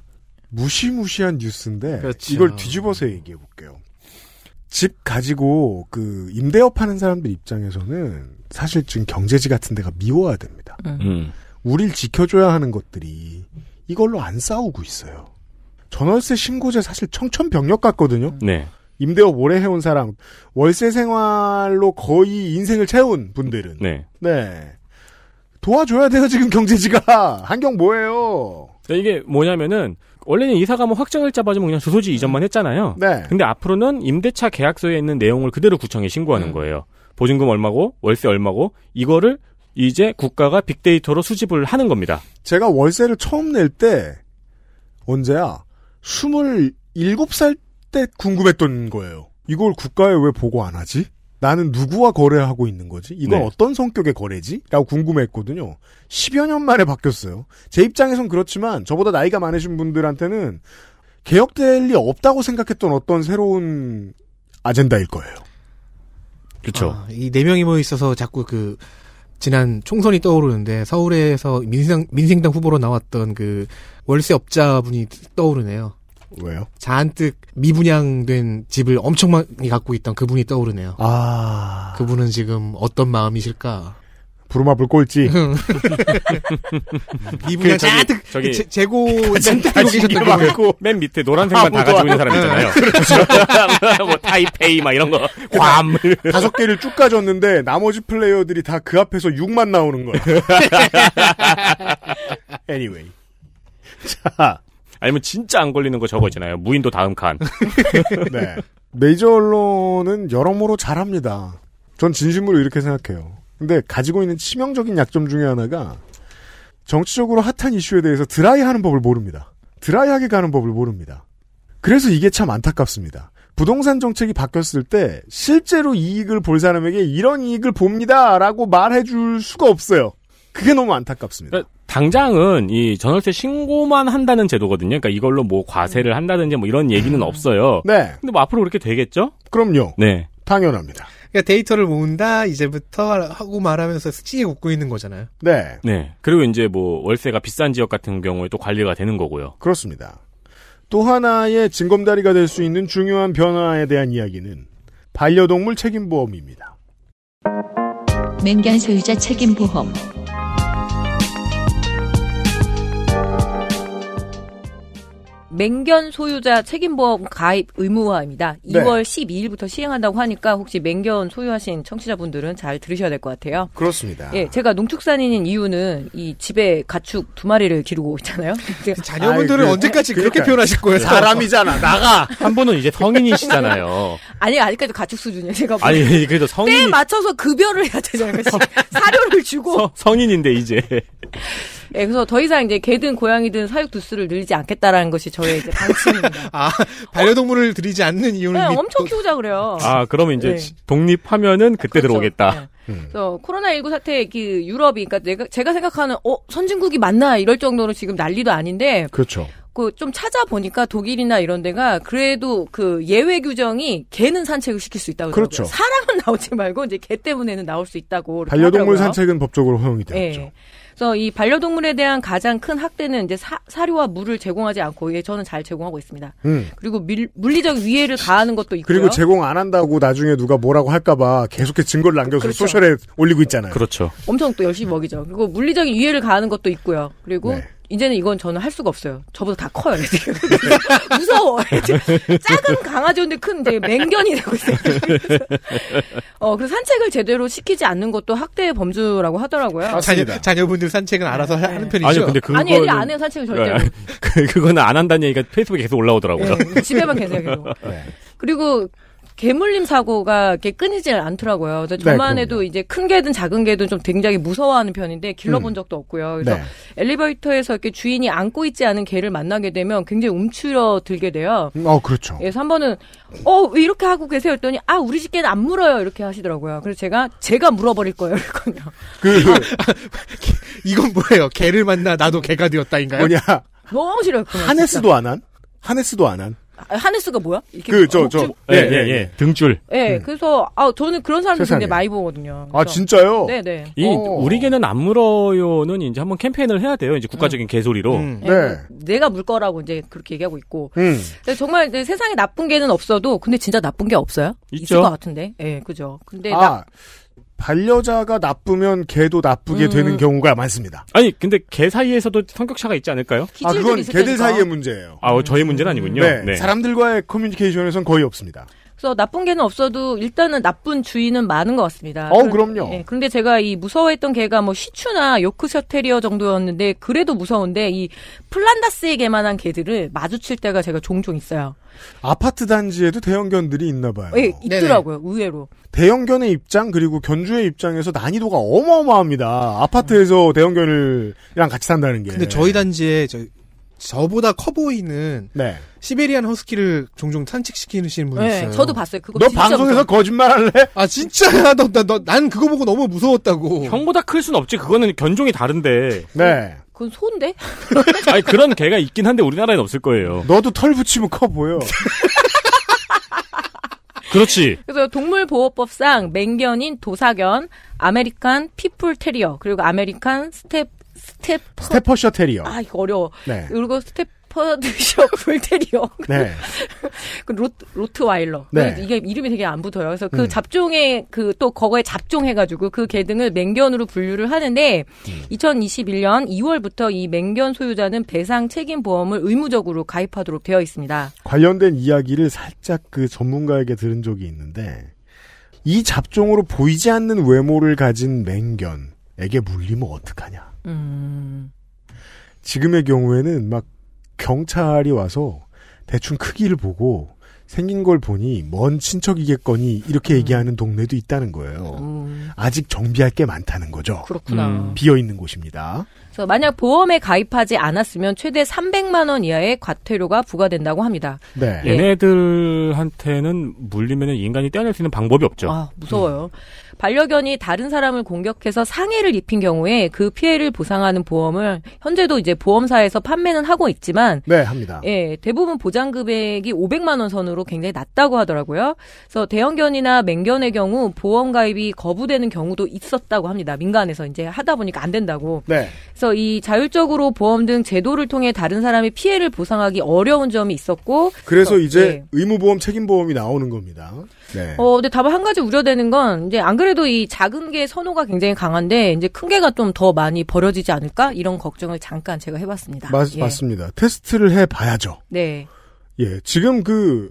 무시무시한 뉴스인데 그렇죠. 이걸 뒤집어서 얘기해 볼게요. 집 가지고 그 임대업 하는 사람들 입장에서는 사실 지금 경제지 같은 데가 미워야 됩니다. 음. 우릴 지켜줘야 하는 것들이 이걸로 안 싸우고 있어요. 전월세 신고제 사실 청천벽력 같거든요. 네. 임대업 오래 해온 사람, 월세 생활로 거의 인생을 채운 분들은. 네. 네. 도와줘야 돼요, 지금 경제지가. [laughs] 한경 뭐예요? 이게 뭐냐면은, 원래는 이사 가면 확정을 잡아주면 그냥 주소지 이전만 했잖아요. 네. 근데 앞으로는 임대차 계약서에 있는 내용을 그대로 구청에 신고하는 음. 거예요. 보증금 얼마고, 월세 얼마고, 이거를 이제 국가가 빅데이터로 수집을 하는 겁니다. 제가 월세를 처음 낼 때, 언제야? 27살 때 궁금했던 거예요. 이걸 국가에 왜 보고 안 하지? 나는 누구와 거래하고 있는 거지? 이건 네. 어떤 성격의 거래지? 라고 궁금했거든요. 10여 년 만에 바뀌었어요. 제 입장에선 그렇지만, 저보다 나이가 많으신 분들한테는 개혁될 리 없다고 생각했던 어떤 새로운 아젠다일 거예요. 그렇죠. 아, 이네 명이 모여 있어서 자꾸 그 지난 총선이 떠오르는데 서울에서 민생 민생당 후보로 나왔던 그 월세업자분이 떠오르네요. 왜요? 잔뜩 미분양된 집을 엄청 많이 갖고 있던 그분이 떠오르네요. 아. 그분은 지금 어떤 마음이실까? 부루마블 꼴찌. [laughs] 미분양 그 저기- 잔뜩 저기- 재- 재고 [laughs] 잔뜩 들고 계셨던 그분. 고맨 밑에 노란색만 다 가지고 있는 사람 있잖아요. [laughs] 뭐 타이페이 막 이런 거. 괌. 다섯 개를 쭉 가졌는데 나머지 플레이어들이 다 그 앞에서 6만 나오는 거야. anyway. 자, 아니면 진짜 안 걸리는 거 저거 있잖아요. 무인도 다음 칸. [laughs] 네. 메이저 언론은 여러모로 잘합니다. 전 진심으로 이렇게 생각해요. 근데 가지고 있는 치명적인 약점 중에 하나가 정치적으로 핫한 이슈에 대해서 드라이하는 법을 모릅니다. 드라이하게 가는 법을 모릅니다. 그래서 이게 참 안타깝습니다. 부동산 정책이 바뀌었을 때 실제로 이익을 볼 사람에게 이런 이익을 봅니다라고 말해줄 수가 없어요. 그게 너무 안타깝습니다. 그러니까 당장은 이 전월세 신고만 한다는 제도거든요. 그러니까 이걸로 뭐 과세를 한다든지 뭐 이런 얘기는 없어요. 네, 근데 뭐 앞으로 그렇게 되겠죠? 그럼요. 네. 당연합니다. 그러니까 데이터를 모은다 이제부터 하고 말하면서 찌게 굽고 있는 거잖아요. 네, 네. 그리고 이제 뭐 월세가 비싼 지역 같은 경우에 또 관리가 되는 거고요. 그렇습니다. 또 하나의 징검다리가 될 수 있는 중요한 변화에 대한 이야기는 반려동물 책임보험입니다. 맹견 소유자 책임 보험 맹견 소유자 책임보험 가입 의무화입니다. 네. 2월 12일부터 시행한다고 하니까 혹시 맹견 소유하신 청취자분들은 잘 들으셔야 될 것 같아요. 그렇습니다. 예, 제가 농축산인인 이유는 이 집에 가축 두 마리를 기르고 있잖아요. [laughs] 자녀분들은 아이, 그- 언제까지 그렇게. 표현하실 거예요? 사람이잖아, 나가! [laughs] 한 분은 이제 성인이시잖아요. [laughs] 아니 아직까지 가축 수준이에요. 제가 뭐 아니 그래도 때에 성인이 맞춰서 급여를 해야 되잖아요. 사료를 주고. 서- 성인인데 이제 예, 그래서 더 이상 이제 개든 고양이든 사육 두수를 늘리지 않겠다라는 것이 저의 이제 방침입니다. [laughs] 아 반려동물을 들이지 않는 이유는 네, 믿- 엄청 키우자 그래요. 아 그러면 이제 네. 독립하면은 그때 그렇죠. 들어오겠다. 네. 음. 그래서 코로나19 사태 그 유럽이 그러니까 내가 제가 생각하는 어 선진국이 맞나 이럴 정도로 지금 난리도 아닌데 그렇죠. 그 좀 찾아보니까 독일이나 이런 데가 그래도 그 예외 규정이 개는 산책을 시킬 수 있다고 그렇죠. 그러더라고요. 사람은 [laughs] 나오지 말고 이제 개 때문에는 나올 수 있다고 반려동물 하더라고요. 산책은 법적으로 허용이 되었죠. 예. 그래서 이 반려동물에 대한 가장 큰 학대는 이제 사, 사료와 물을 제공하지 않고 예, 저는 잘 제공하고 있습니다. 음. 그리고 밀- 물리적 위해를 가하는 것도 있고요. 그리고 제공 안 한다고 나중에 누가 뭐라고 할까봐 계속해 증거를 남겨서 그렇죠. 소셜에 올리고 있잖아요. 그렇죠. 엄청 또 열심히 먹이죠. 그리고 물리적인 위해를 가하는 것도 있고요. 그리고 네. 이제는 이건 저는 할 수가 없어요. 저보다 다 커요, 애들이. [laughs] 무서워. 애들. 작은 강아지인데 큰 이제 맹견이 되고 있어요. 어, 그래서 산책을 제대로 시키지 않는 것도 학대의 범주라고 하더라고요. 아, 자녀. 자녀분들 산책은 알아서 하- 하는 편이죠. 아니 근데 그거는 아니, 애들이 안 해요, 산책을 절대로. [laughs] 그, 그거는 안 한다는 얘기가 페이스북에 계속 올라오더라고요. 예, 집에만 계세요, 계속. 네. 그리고 개물림 사고가 이렇게 끊이질 않더라고요. 그래서 네, 저만 그럼요. 해도 이제 큰 개든 작은 개든 좀 굉장히 무서워하는 편인데 길러본 음. 적도 없고요. 그래서 네. 엘리베이터에서 이렇게 주인이 안고 있지 않은 개를 만나게 되면 굉장히 움츠려 들게 돼요. 음, 어, 그렇죠. 그래서 한 번은 어 왜 이렇게 하고 계세요? 했더니 아 우리 집 개는 안 물어요 이렇게 하시더라고요. 그래서 제가 제가 물어버릴 거예요 이랬거든요. [laughs] 그, [laughs] 이건 뭐예요? 개를 만나 나도 개가 되었다인가요? 뭐냐, 너무 싫어요. 하네스도 안 한? 하네스도 안 한? 아, 하네스가 뭐야? 이렇게 그, 저, 저, 목줄- 예, 예, 예. 등줄. 예, 그래서 아 저는 그런 사람들 세상에. 굉장히 많이 보거든요. 아, 그래서- 진짜요? 네네. 이 어. 우리 개는 안 물어요는 이제 한번 캠페인을 해야 돼요. 이제 국가적인 개소리로. 음. 예, 네. 내가 물 거라고 이제 그렇게 얘기하고 있고. 음. 근데 정말 이제 세상에 나쁜 개는 없어도 근데 진짜 나쁜 게 없어요? 있죠. 있을 것 같은데. 예, 그죠. 근데 나 아, 반려자가 나쁘면 개도 나쁘게 음. 되는 경우가 많습니다. 아니 근데 개 사이에서도 성격차가 있지 않을까요? 아, 기질들이 그건 개들. 사이의 문제예요. 아, 저희 문제는 아니군요. 네, 사람들과의 커뮤니케이션에선 거의 없습니다. 그래서 나쁜 개는 없어도 일단은 나쁜 주인은 많은 것 같습니다. 어, 그럼요. 예, 그런데 제가 이 무서워했던 개가 뭐 시추나 요크셔 테리어 정도였는데 그래도 무서운데 이 플란다스의 개만한 개들을 마주칠 때가 제가 종종 있어요. 아파트 단지에도 대형견들이 있나 봐요. 예, 있더라고요. 의외로. 대형견의 입장 그리고 견주의 입장에서 난이도가 어마어마합니다. 아파트에서 대형견을랑 같이 산다는 게. 근데 저희 단지에 저, 저보다 커 보이는 네. 시베리안 허스키를 종종 산책시키시는 분이 예, 있어요. 저도 봤어요. 그거 너 진짜 방송에서 무서워. 거짓말할래? 아 진짜 [laughs] 나난 그거 보고 너무 무서웠다고. 형보다 클 순 없지. 그거는 견종이 다른데. 네. 그건 소인데? [laughs] 아니 그런 개가 있긴 한데 우리나라에는 없을 거예요. 너도 털 붙이면 커 보여. [laughs] 그렇지. 그래서 동물보호법상 맹견인 도사견, American Pit Bull Terrier, 그리고 American Staf, Staf, Staffordshire Terrier. 아, 이거 어려워. 네. 그리고 Staffordshire Bull [laughs] Terrier. 네. 그 Rott, Rottweiler. 네. 이게 이름이 되게 안 붙어요. 그래서 그 음. 잡종에 그또 그거에 잡종해가지고 그 개 등을 맹견으로 분류를 하는데 음. 2021년 2월부터 이 맹견 소유자는 배상 책임 보험을 의무적으로 가입하도록 되어 있습니다. 관련된 이야기를 살짝 그 전문가에게 들은 적이 있는데 이 잡종으로 보이지 않는 외모를 가진 맹견에게 물리면 어떡하냐. 음. 지금의 경우에는 막 경찰이 와서 대충 크기를 보고 생긴 걸 보니 먼 친척이겠거니 이렇게 음. 얘기하는 동네도 있다는 거예요. 음, 아직 정비할 게 많다는 거죠. 그렇구나. 음. 비어 있는 곳입니다. 그래서 만약 보험에 가입하지 않았으면 최대 300만 원 이하의 과태료가 부과된다고 합니다. 네. 예. 얘네들한테는 물리면 인간이 떼어낼 수 있는 방법이 없죠. 아, 무서워요. 반려견이 다른 사람을 공격해서 상해를 입힌 경우에 그 피해를 보상하는 보험을 현재도 이제 보험사에서 판매는 하고 있지만 네, 합니다. 예, 대부분 보장 금액이 500만 원 선으로 굉장히 낮다고 하더라고요. 그래서 대형견이나 맹견의 경우 보험 가입이 거부되는 경우도 있었다고 합니다. 민간에서 이제 하다 보니까 안 된다고. 네. 그래서 이 자율적으로 보험 등 제도를 통해 다른 사람의 피해를 보상하기 어려운 점이 있었고 그래서 그래서, 이제 예. 의무보험, 책임보험이 나오는 겁니다. 네. 어, 근데 다만 한 가지 우려되는 건 이제 안 그래도 이 작은 개 선호가 굉장히 강한데 이제 큰 개가 좀 더 많이 버려지지 않을까 이런 걱정을 잠깐 제가 해봤습니다. 맞, 예. 맞습니다. 테스트를 해봐야죠. 네. 예, 지금 그,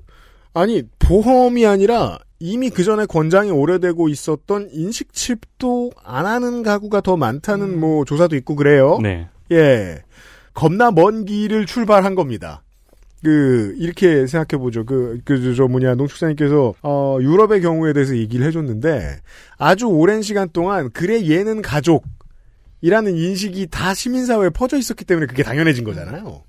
아니, 보험이 아니라 이미 그 전에 권장이 오래되고 있었던 인식칩도 안 하는 가구가 더 많다는 음. 뭐 조사도 있고 그래요. 네. 예. 겁나 먼 길을 출발한 겁니다. 그, 이렇게 생각해 보죠. 그, 그, 저, 저 뭐냐, 농축사님께서, 어, 유럽의 경우에 대해서 얘기를 해줬는데, 아주 오랜 시간 동안, 그래, 얘는 가족, 이라는 인식이 다 시민사회에 퍼져 있었기 때문에 그게 당연해진 거잖아요.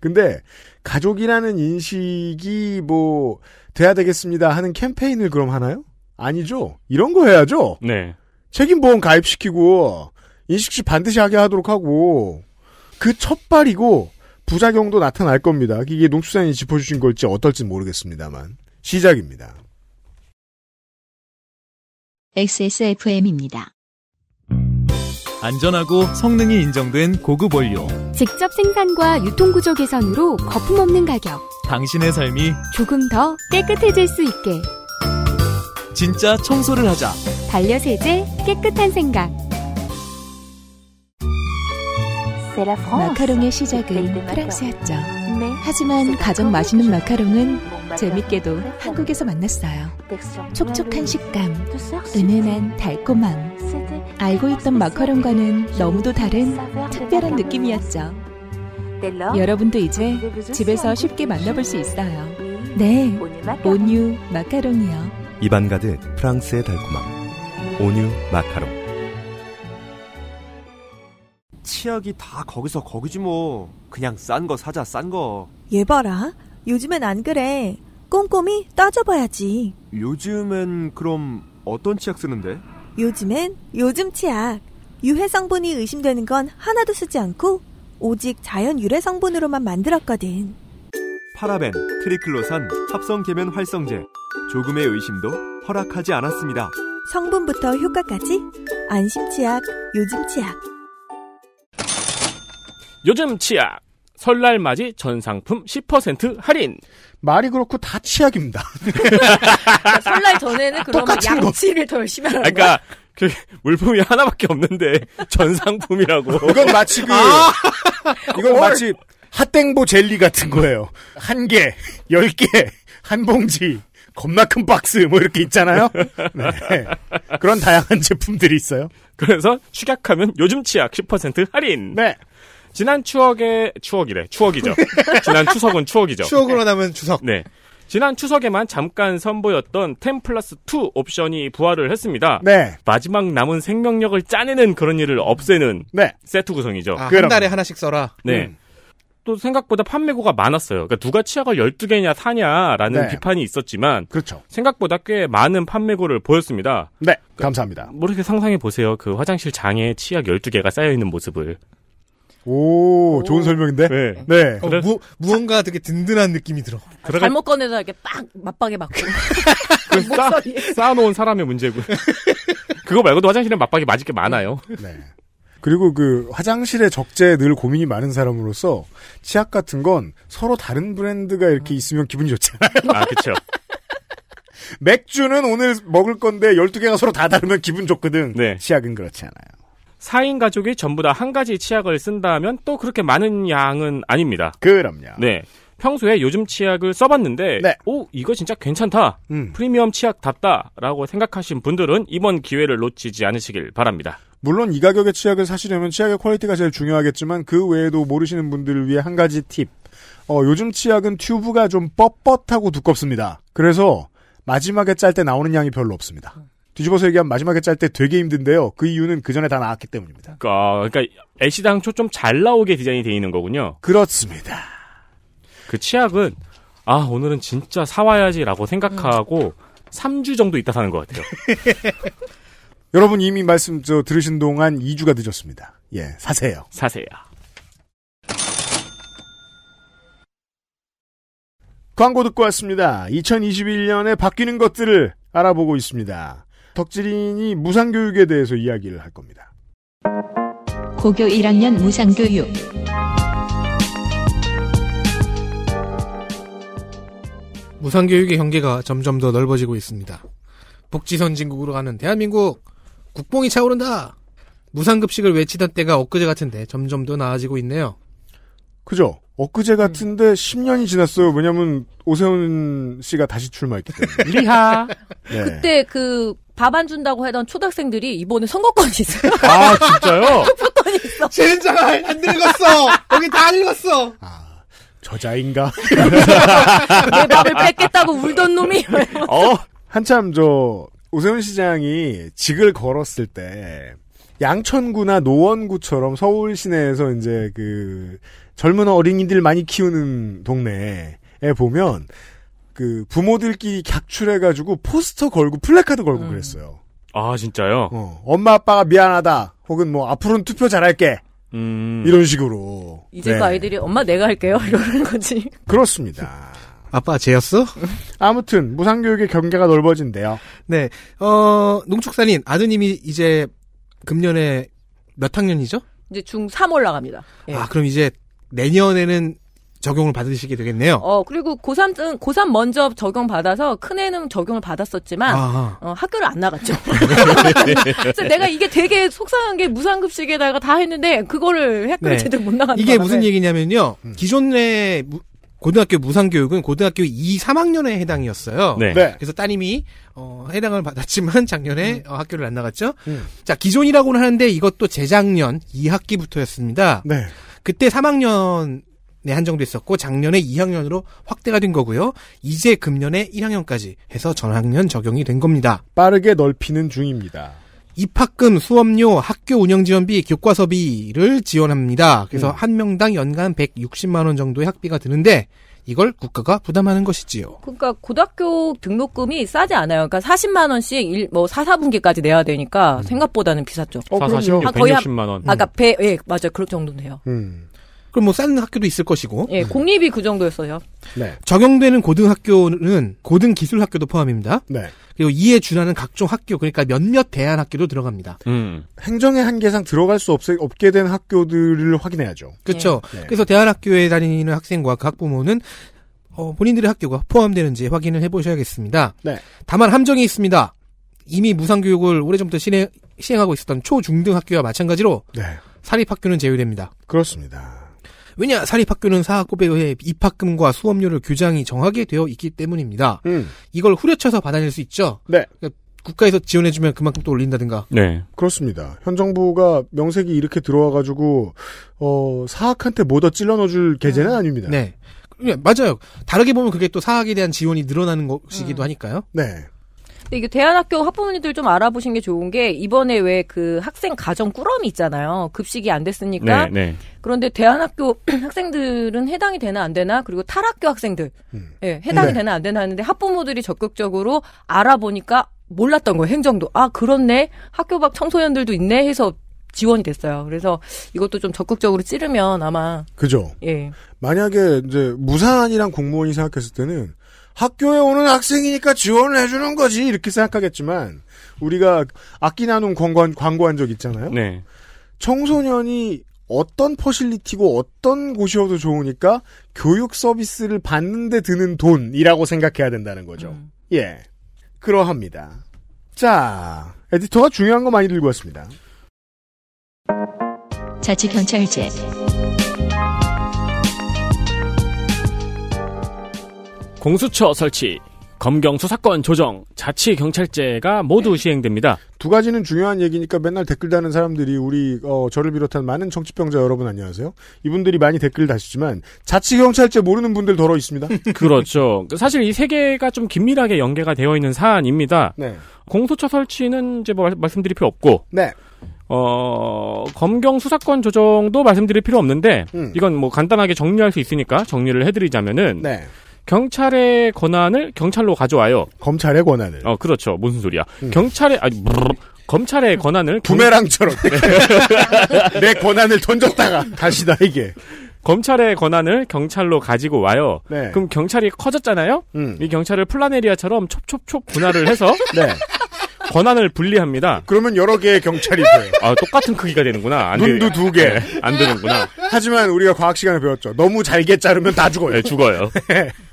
근데, 가족이라는 인식이 뭐, 돼야 되겠습니다 하는 캠페인을 그럼 하나요? 아니죠. 이런 거 해야죠. 네. 책임보험 가입시키고 인식시 반드시 하게 하도록 하고 그 첫발이고 부작용도 나타날 겁니다. 이게 농축산인이 짚어주신 걸지 어떨지 모르겠습니다만 시작입니다. XSFM입니다. 안전하고 성능이 인정된 고급 원료. 직접 생산과 유통구조 개선으로 거품 없는 가격. 당신의 삶이 조금 더 깨끗해질 수 있게. 진짜 청소를 하자. 반려세제 깨끗한 생각. 마카롱의 시작은 프랑스였죠. 하지만 가장 맛있는 마카롱은 재밌게도 한국에서 만났어요. 촉촉한 식감, 은은한 달콤함. 알고 있던 마카롱과는 너무도 다른 특별한 느낌이었죠. 여러분도 이제 집에서 쉽게 만나볼 수 있어요. 네, 온유 마카롱이요. 입안 가득 프랑스의 달콤함. 온유 마카롱. 치약이 다 거기서 거기지 뭐. 그냥 싼 거 사자, 싼 거. 얘 봐라. 요즘엔 안 그래. 꼼꼼히 따져봐야지. 요즘엔 그럼 어떤 치약 쓰는데? 요즘엔 요즘 치약. 유해 성분이 의심되는 건 하나도 쓰지 않고 오직 자연 유래 성분으로만 만들었거든. 파라벤, 트리클로산, 합성 계면 활성제. 조금의 의심도 허락하지 않았습니다. 성분부터 효과까지 안심 치약, 요즘 치약. 요즘 치약. 설날 맞이 전 상품 10% 할인. 말이 그렇고 다 치약입니다. 그러니까 설날 전에는 그러면. 양치를 더 열심히 하는 아, 그러니까 그 물품이 하나밖에 없는데 [laughs] 전 상품이라고. 이건 마치 그 아! [laughs] 이건 마치 핫땡보 젤리 같은 거예요. 한 개, 열 개, 한 봉지, 겁나 큰 박스 뭐 이렇게 있잖아요. 네. 그런 다양한 제품들이 있어요. 그래서 축약하면 요즘 치약 10% 할인. 네. 지난 추억의 추억이래. 추억이죠. [laughs] 지난 추석은 추억이죠. 추억으로 남은 추석. 네. 지난 추석에만 잠깐 선보였던 10 플러스 2 옵션이 부활을 했습니다. 네. 마지막 남은 생명력을 짜내는 그런 일을 없애는 네. 세트 구성이죠. 아. 한 달에 하나씩 써라. 네. 음. 또 생각보다 판매고가 많았어요. 그러니까 누가 치약을 12개냐 사냐라는 네. 비판이 있었지만 그렇죠. 생각보다 꽤 많은 판매고를 보였습니다. 네. 감사합니다. 모르게 상상해 보세요. 그 화장실 장에 치약 12개가 쌓여 있는 모습을. 오, 좋은 설명인데? 네. 네. 어, 무, 무언가 되게 든든한 느낌이 들어. 들어가- 잘못 꺼내다 이렇게 빡 맞박에 맞고 그 쌓. 쌓아놓은 사람의 문제고. [laughs] 그거 말고도 화장실에 맞박이 맞을 게 많아요. 네. 그리고 그 화장실에 적재에 늘 고민이 많은 사람으로서 치약 같은 건 서로 다른 브랜드가 이렇게 있으면 기분이 좋잖아요. 아, 그쵸. [laughs] 맥주는 오늘 먹을 건데 12개가 서로 다 다르면 기분 좋거든. 네. 치약은 그렇지 않아요. 4인 가족이 전부 다 한 가지 치약을 쓴다면 또 그렇게 많은 양은 아닙니다. 그럼요. 네. 평소에 요즘 치약을 써봤는데, 네. 오, 이거 진짜 괜찮다. 음. 프리미엄 치약답다 라고 생각하신 분들은 이번 기회를 놓치지 않으시길 바랍니다. 물론 이 가격의 치약을 사시려면 치약의 quality가 제일 중요하겠지만 그 외에도 모르시는 분들을 위해 한 가지 팁. 어, 요즘 치약은 튜브가 좀 뻣뻣하고 두껍습니다. 그래서 마지막에 짤 때 나오는 양이 별로 없습니다. 뒤집어서 얘기하면 마지막에 짤 때 되게 힘든데요. 그 이유는 그 전에 다 나왔기 때문입니다. 어, 그러니까 애시당 초 좀 잘 나오게 디자인이 돼 있는 거군요. 그렇습니다. 그 치약은 아 오늘은 진짜 사와야지라고 생각하고 3주 정도 있다 사는 것 같아요. [laughs] 여러분 이미 말씀 저 들으신 동안 2주가 늦었습니다. 예, 사세요. 사세요. 광고 듣고 왔습니다. 2021년에 바뀌는 것들을 알아보고 있습니다. 덕질인이 무상교육에 대해서 이야기를 할 겁니다. 고교 1학년 무상교육 무상교육의 경계가 점점 더 넓어지고 있습니다. 복지 선진국으로 가는 대한민국 국뽕이 차오른다. 무상급식을 외치던 때가 엊그제 같은데 점점 더 나아지고 있네요. 그죠? 엊그제 같은데 10년이 지났어요. 왜냐면 오세훈 씨가 다시 출마했기 때문에. [laughs] 리하. 네. 그때 그 밥 안 준다고 하던 초등학생들이 이번에 선거권이 있어요. 아 진짜요? [laughs] 투표권이 있어. 젠장아 안 늙었어. 여기 다 늙었어. 저자인가? [laughs] 내 밥을 뺏겠다고 울던 놈이. 어? 한참 저 오세훈 시장이 직을 걸었을 때 양천구나 노원구처럼 서울 시내에서 이제 그 젊은 어린이들 많이 키우는 동네에 보면 그 부모들끼리 갹출해가지고 포스터 걸고 플래카드 걸고 그랬어요. 아 진짜요? 어, 엄마 아빠가 미안하다. 혹은 뭐 앞으로는 투표 잘할게. 음. 이런 식으로. 이제 네. 그 아이들이 엄마 내가 할게요 [laughs] 이러는 거지. 그렇습니다. 아빠 쟤였어? 아무튼 무상교육의 경계가 넓어진대요. 네. 어, 농축산인 아드님이 이제 금년에 몇 학년이죠? 이제 중3 올라갑니다. 예. 아, 그럼 이제 내년에는 적용을 받으시게 되겠네요. 어, 그리고 고3은, 고3 먼저 적용 받아서 큰애는 적용을 받았었지만, 아하. 어, 학교를 안 나갔죠. [laughs] 그래서 내가 이게 되게 속상한 게 무상급식에다가 다 했는데, 그거를 학교를 네. 제대로 못 나가는 이게 바람에. 무슨 얘기냐면요. 기존의 무- 고등학교 무상교육은 고등학교 2, 3학년에 해당이었어요. 네. 네. 그래서 따님이 어, 해당을 받았지만 [laughs] 작년에 어, 학교를 안 나갔죠. 음. 자 기존이라고는 하는데 이것도 재작년 2학기부터였습니다. 네. 그때 3학년에 한정됐었고 작년에 2학년으로 확대가 된 거고요. 이제 금년에 1학년까지 해서 전학년 적용이 된 겁니다. 빠르게 넓히는 중입니다. 입학금, 수업료, 학교 운영 지원비, 교과서비를 지원합니다. 그래서 음. 한 명당 연간 160만 원 정도의 학비가 드는데 이걸 국가가 부담하는 것이지요. 그러니까 고등학교 등록금이 싸지 않아요. 그러니까 40만 원씩 일, 뭐 4, 4분기까지 내야 되니까 생각보다는 비쌌죠. 어, 사 그럼요. 사십 아, 거의 한- 160만 원. 아까 배, 예, 맞아요. 그럴 정도는 돼요. 음. 그럼 뭐 싼 학교도 있을 것이고 예, 공립이 그 정도였어요. 네. 적용되는 고등학교는 고등기술학교도 포함입니다. 네. 그리고 이에 준하는 각종 학교 그러니까 몇몇 대안학교도 들어갑니다. 음. 행정의 한계상 들어갈 수 없, 없게 된 학교들을 확인해야죠. 그렇죠. 네. 그래서 대안학교에 다니는 학생과 그 학부모는 어, 본인들의 학교가 포함되는지 확인을 해보셔야겠습니다. 네. 다만 함정이 있습니다. 이미 무상교육을 오래전부터 시행, 시행하고 있었던 초, 중등 학교와 마찬가지로 네. 사립학교는 제외됩니다. 그렇습니다. 왜냐 사립학교는 사학급에 의해 입학금과 수업료를 규정이 정하게 되어 있기 때문입니다. 음. 이걸 후려쳐서 받아낼 수 있죠. 네. 그러니까 국가에서 지원해주면 그만큼 또 올린다든가. 네. 그렇습니다. 현 정부가 명색이 이렇게 들어와가지고 어 사학한테 뭐더 찔러 넣어줄 계제는 아닙니다. 네. 네, 맞아요. 다르게 보면 그게 또 사학에 대한 지원이 늘어나는 것이기도 하니까요. 네. 이게 대안학교 학부모님들 좀 알아보신 게 좋은 게 이번에 왜 그 학생 가정 꾸러미 있잖아요. 급식이 안 됐으니까. 네, 네. 그런데 대안학교 [clears throat] 학생들은 해당이 되나 안 되나 그리고 탈학교 학생들 음. 예, 해당이 네. 되나 안 되나 하는데 학부모들이 적극적으로 알아보니까 몰랐던 거예요. 행정도. 아, 그렇네. 학교 밖 청소년들도 있네 해서 지원이 됐어요. 그래서 이것도 좀 적극적으로 찌르면 아마 그죠. 예. 만약에 이제 무산이랑 공무원이 생각했을 때는 학교에 오는 학생이니까 지원을 해주는 거지 이렇게 생각하겠지만 우리가 아끼 나눈 광고, 광고한 적 있잖아요. 네. 청소년이 어떤 퍼실리티고 어떤 곳이어도 좋으니까 교육 서비스를 받는데 드는 돈이라고 생각해야 된다는 거죠. 음. 예. 그러합니다. 자, 에디터가 중요한 거 많이 들고 왔습니다. 자치경찰제 공수처 설치 검경 수사권 조정, 자치 경찰제가 모두 시행됩니다. 두 가지는 중요한 얘기니까 맨날 댓글 다는 사람들이 우리 어, 저를 비롯한 많은 정치병자 여러분 안녕하세요. 이분들이 많이 댓글 다시지만 자치 경찰제 모르는 분들 덜어 있습니다. [laughs] 그렇죠. 사실 이 세 개가 좀 긴밀하게 연계가 되어 있는 사안입니다. 네. 공소처 설치는 이제 뭐 말- 말씀드릴 필요 없고, 네. 어, 검경 수사권 조정도 말씀드릴 필요 없는데, 음. 이건 뭐 간단하게 정리할 수 있으니까 정리를 해드리자면은, 네. 경찰의 권한을 경찰로 가져와요. 검찰의 권한을. 어, 그렇죠. 무슨 소리야. 경찰의, 아니, 브르르. 검찰의 권한을 경- 부메랑처럼 [laughs] 내 권한을 던졌다가 다시 나에게. 검찰의 권한을 경찰로 가지고 와요. 네. 그럼 경찰이 커졌잖아요. 음. 이 경찰을 플라나리아처럼 촉촉촉 분할을 해서 네. 권한을 분리합니다. 그러면 여러 개의 경찰이 돼. 아, 똑같은 크기가 되는구나. 안 눈도 되- 두 개. 네, 안 되는구나. 하지만 우리가 과학 시간에 배웠죠. 너무 잘게 자르면 다 죽어요. 네, 죽어요. [laughs]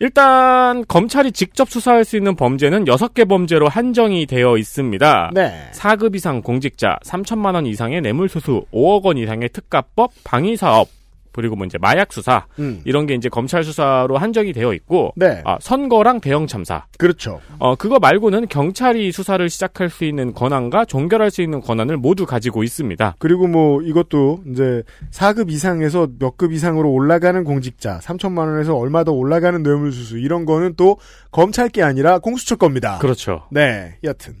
일단 검찰이 직접 수사할 수 있는 범죄는 6개 범죄로 한정이 되어 있습니다. 네. 4급 이상 공직자, 3천만 원 이상의 뇌물수수, 5억 원 이상의 특가법, 방위사업, 그리고 뭐 이제 마약 수사 음. 이런 게 이제 검찰 수사로 한정이 되어 있고 네. 아, 선거랑 대형 참사 그렇죠. 어 그거 말고는 경찰이 수사를 시작할 수 있는 권한과 종결할 수 있는 권한을 모두 가지고 있습니다. 그리고 뭐 이것도 이제 4급 이상에서 몇 급 이상으로 올라가는 공직자, 3천만 원에서 얼마 더 올라가는 뇌물수수 이런 거는 또 검찰 게 아니라 공수처 겁니다. 그렇죠. 네, 여튼.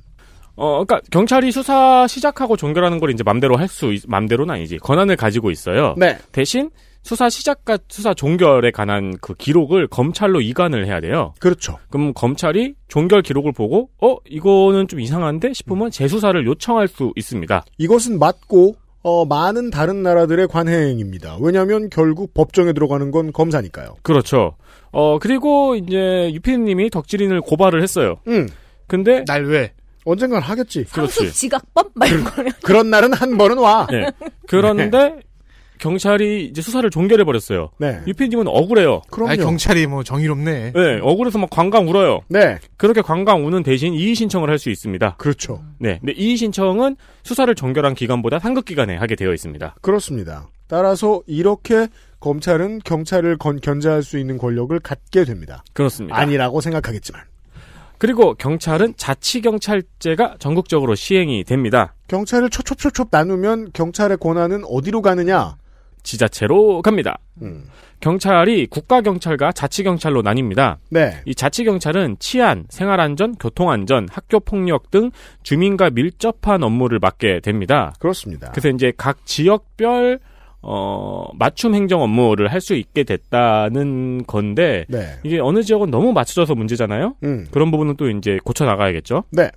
어, 그러니까 경찰이 수사 시작하고 종결하는 걸 이제 맘대로 할 수 맘대로는 아니지 권한을 가지고 있어요. 네. 대신 수사 시작과 수사 종결에 관한 그 기록을 검찰로 이관을 해야 돼요. 그렇죠. 그럼 검찰이 종결 기록을 보고 어 이거는 좀 이상한데 싶으면 재수사를 요청할 수 있습니다. 이것은 맞고 어, 많은 다른 나라들의 관행입니다. 왜냐하면 결국 법정에 들어가는 건 검사니까요. 그렇죠. 어 그리고 이제 유피디님이 덕질인을 고발을 했어요. 응. 근데 날 왜? 언젠간 하겠지. 그렇지. 지각법? 막 이런 거는. 그런 날은 한 번은 와. 네. 그런데 경찰이 이제 수사를 종결해 버렸어요. 네. 유피디님은 억울해요. 그럼요. 아 경찰이 뭐 정의롭네. 네, 억울해서 막 관광 울어요. 네. 그렇게 관광 우는 대신 이의 신청을 할 수 있습니다. 그렇죠. 네, 근데 이의 신청은 수사를 종결한 기간보다 상급 기간에 하게 되어 있습니다. 그렇습니다. 따라서 이렇게 검찰은 경찰을 건, 견제할 수 있는 권력을 갖게 됩니다. 그렇습니다. 아니라고 생각하겠지만. 그리고 경찰은 자치경찰제가 전국적으로 시행이 됩니다. 경찰을 촉촉촉촉 나누면 경찰의 권한은 어디로 가느냐? 지자체로 갑니다. 음. 경찰이 국가경찰과 자치경찰로 나뉩니다. 네. 이 자치경찰은 치안, 생활안전, 교통안전, 학교폭력 등 주민과 밀접한 업무를 맡게 됩니다. 그렇습니다. 그래서 이제 각 지역별 어, 맞춤 행정 업무를 할 수 있게 됐다는 건데 네. 이게 어느 지역은 너무 맞춰져서 문제잖아요. 음. 그런 부분은 또 이제 고쳐 나가야겠죠. 네.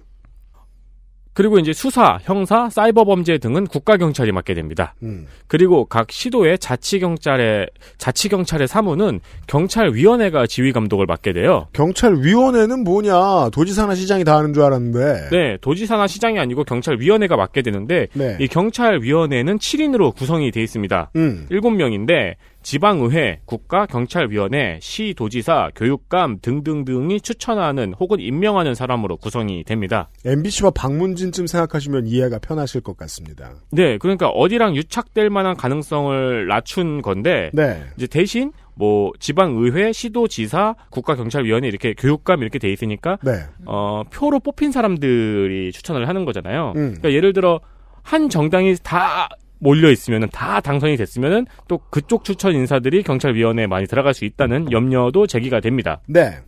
그리고 이제 수사, 형사, 사이버 범죄 등은 국가 경찰이 맡게 됩니다. 음. 그리고 각 시도의 자치 경찰의 자치 경찰의 사무는 경찰 위원회가 지휘 감독을 맡게 돼요. 경찰 위원회는 뭐냐? 도지사나 시장이 다 하는 줄 알았는데. 네, 도지사나 시장이 아니고 경찰 위원회가 맡게 되는데 네. 이 경찰 위원회는 7인으로 구성이 돼 있습니다. 음. 7명인데 지방의회, 국가경찰위원회, 시도지사, 교육감 등등등이 추천하는 혹은 임명하는 사람으로 구성이 됩니다. MBC와 박문진쯤 생각하시면 이해가 편하실 것 같습니다. 네, 그러니까 어디랑 유착될 만한 가능성을 낮춘 건데 네. 이제 대신 뭐 지방의회, 시도지사, 국가경찰위원회 이렇게 교육감 이렇게 돼 있으니까 네. 어, 표로 뽑힌 사람들이 추천을 하는 거잖아요. 음. 그러니까 예를 들어 한 정당이 다 몰려 있으면은 다 당선이 됐으면은 또 그쪽 추천 인사들이 경찰위원회에 많이 들어갈 수 있다는 염려도 제기가 됩니다. 네.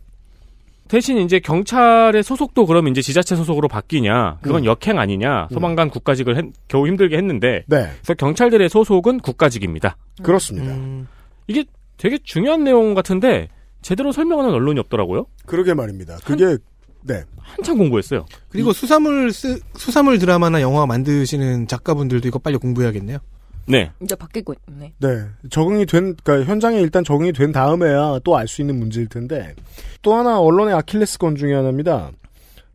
대신 이제 경찰의 소속도 그럼 이제 지자체 소속으로 바뀌냐? 그건 음. 역행 아니냐? 소방관 국가직을 했- 겨우 힘들게 했는데 네. 그래서 경찰들의 소속은 국가직입니다. 그렇습니다. 음. 이게 되게 중요한 내용 같은데 제대로 설명하는 언론이 없더라고요. 그러게 말입니다. 그게 네. 한참 공부했어요. 그리고 수사물 쓰, 수사물 드라마나 영화 만드시는 작가분들도 이거 빨리 공부해야겠네요. 네. 이제 바뀌고 있네. 네. 적응이 된, 그러니까 현장에 일단 적응이 된 다음에야 또 알 수 있는 문제일 텐데 또 하나 언론의 아킬레스건 중에 하나입니다.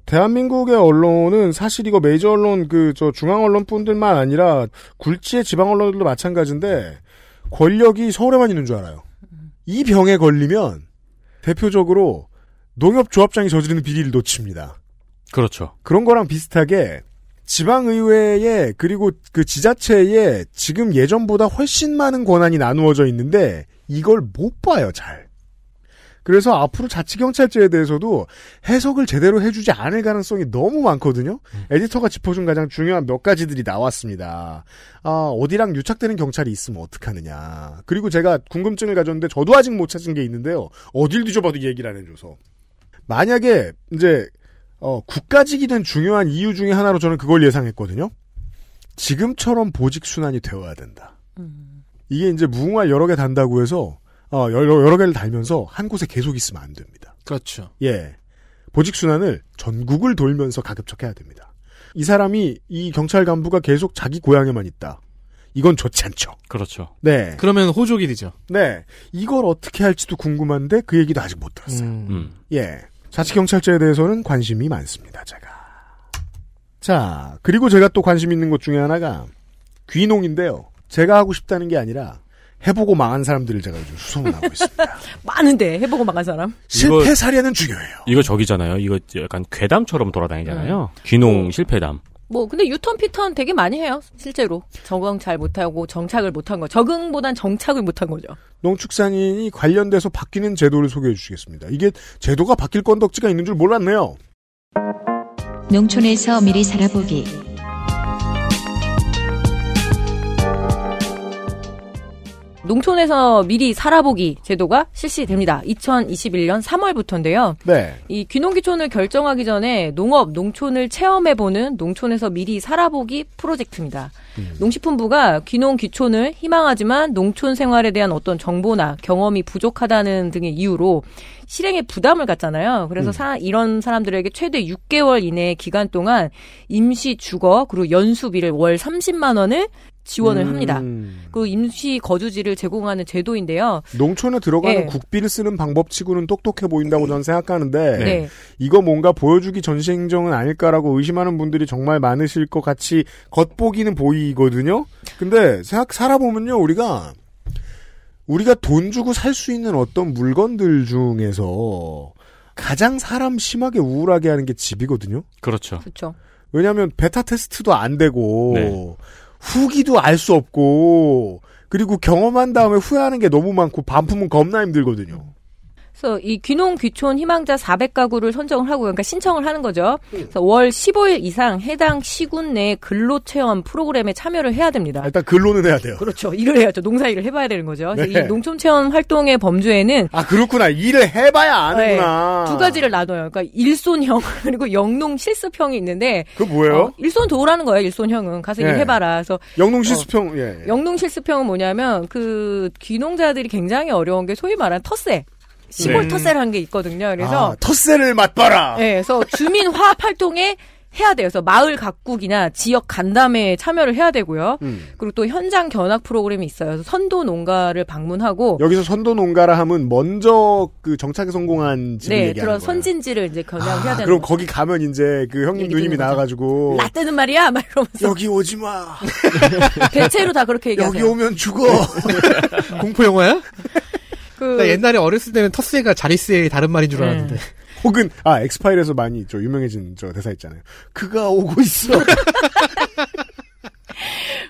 대한민국의 언론은 사실 이거 메이저 언론 그 저 중앙 언론뿐들만 아니라 굴지의 지방 언론들도 마찬가지인데 권력이 서울에만 있는 줄 알아요. 이 병에 걸리면 대표적으로 농협조합장이 저지르는 비리를 놓칩니다. 그렇죠. 그런 거랑 비슷하게 지방의회에 그리고 그 지자체에 지금 예전보다 훨씬 많은 권한이 나누어져 있는데 이걸 못 봐요 잘. 그래서 앞으로 자치경찰제에 대해서도 해석을 제대로 해주지 않을 가능성이 너무 많거든요. 에디터가 짚어준 가장 중요한 몇 가지들이 나왔습니다. 아, 어디랑 유착되는 경찰이 있으면 어떡하느냐. 그리고 제가 궁금증을 가졌는데 저도 아직 못 찾은 게 있는데요. 어딜 뒤져봐도 얘기를 안 해줘서. 만약에 이제 어, 국가직이 된 중요한 이유 중에 하나로 저는 그걸 예상했거든요. 지금처럼 보직 순환이 되어야 된다. 이게 이제 무궁화 여러 개 단다고 해서 어, 여러, 여러 개를 달면서 한 곳에 계속 있으면 안 됩니다. 그렇죠. 예. 보직 순환을 전국을 돌면서 가급적 해야 됩니다. 이 사람이 이 경찰 간부가 계속 자기 고향에만 있다. 이건 좋지 않죠. 그렇죠. 네. 그러면 호족이 되죠. 네. 이걸 어떻게 할지도 궁금한데 그 얘기도 아직 못 들었어요. 음. 예. 자치경찰제에 대해서는 관심이 많습니다, 제가. 자, 그리고 제가 또 관심 있는 것 중에 하나가 귀농인데요. 제가 하고 싶다는 게 아니라 해보고 망한 사람들을 제가 요즘 수소문 하고 있습니다. [laughs] 많은데 해보고 망한 사람. 실패 사례는 중요해요. 이거 저기잖아요. 이거 약간 괴담처럼 돌아다니잖아요. 귀농 실패담. 뭐 근데 유턴 피턴 되게 많이 해요 실제로 적응 잘 못하고 정착을 못한 거 적응보단 정착을 못한 거죠. 농축산인이 관련돼서 바뀌는 제도를 소개해 주시겠습니다. 이게 제도가 바뀔 건덕지가 있는 줄 몰랐네요. 농촌에서 미리 살아보기. 농촌에서 미리 살아보기 제도가 실시됩니다. 2021년 3월부터인데요. 네. 이 귀농귀촌을 결정하기 전에 농업, 농촌을 체험해보는 농촌에서 미리 살아보기 프로젝트입니다. 농식품부가 귀농귀촌을 희망하지만 농촌 생활에 대한 어떤 정보나 경험이 부족하다는 등의 이유로 실행에 부담을 갖잖아요. 그래서 음. 사- 이런 사람들에게 최대 6개월 이내 기간 동안 임시 주거 그리고 연수비를 월 30만 원을 지원을 음. 합니다. 그 임시 거주지를 제공하는 제도인데요. 농촌에 들어가는 예. 국비를 쓰는 방법치고는 똑똑해 보인다고 저는 생각하는데 네. 이거 뭔가 보여주기 전시 행정은 아닐까라고 의심하는 분들이 정말 많으실 것 같이 겉보기는 보이거든요. 근데 생각 살아보면요 우리가 우리가 돈 주고 살 수 있는 어떤 물건들 중에서 가장 사람 심하게 우울하게 하는 게 집이거든요. 그렇죠. 그렇죠. 왜냐하면 베타 테스트도 안 되고 네. 후기도 알 수 없고 그리고 경험한 다음에 후회하는 게 너무 많고 반품은 겁나 힘들거든요. 그래서 이 귀농 귀촌 희망자 400가구를 선정을 하고 그러니까 신청을 하는 거죠. 그래서 월 15일 이상 해당 시군 내 근로 체험 프로그램에 참여를 해야 됩니다. 일단 근로는 해야 돼요. 그렇죠. 일을 해야죠. 농사 일을 해봐야 되는 거죠. 네. 이 농촌 체험 활동의 범주에는 아 그렇구나 일을 해봐야 아는구나. 네, 두 가지를 나눠요. 그러니까 일손형 [laughs] 그리고 영농 실습형이 있는데 그 뭐예요? 어, 일손 도우라는 거예요. 일손형은 가서 예. 일해봐라. 그래서 영농 실습형 예. 영농 실습형은 뭐냐면 그 귀농자들이 굉장히 어려운 게 소위 말하는 텃세. 시골 네. 텃세라는 게 있거든요. 그래서 아, 텃세를 맛봐라. 네, 그래서 주민 화합 활동에 해야 돼요. 그래서 마을 가꾸기나 지역 간담회에 참여를 해야 되고요. 음. 그리고 또 현장 견학 프로그램이 있어요. 그래서 선도 농가를 방문하고 여기서 선도 농가라 하면 먼저 그 정착에 성공한 집을 네, 얘기하는 그런 거예요. 선진지를 이제 견학해야 아, 되는 그럼 거죠. 거기 가면 이제 그 형님 누님이 듣는 거죠. 나와 가지고 라떼는 말이야, 막 이러면서 여기 오지 마. [laughs] 대체로 다 그렇게 얘기하세요. 여기 오면 죽어. [laughs] 공포 영화야? 그나 옛날에 어렸을 때는 텃세가 자리세의 다른 말인 줄 알았는데. [laughs] 혹은 아 엑스파일에서 많이 저 유명해진 저 대사 있잖아요. 그가 오고 있어. [laughs]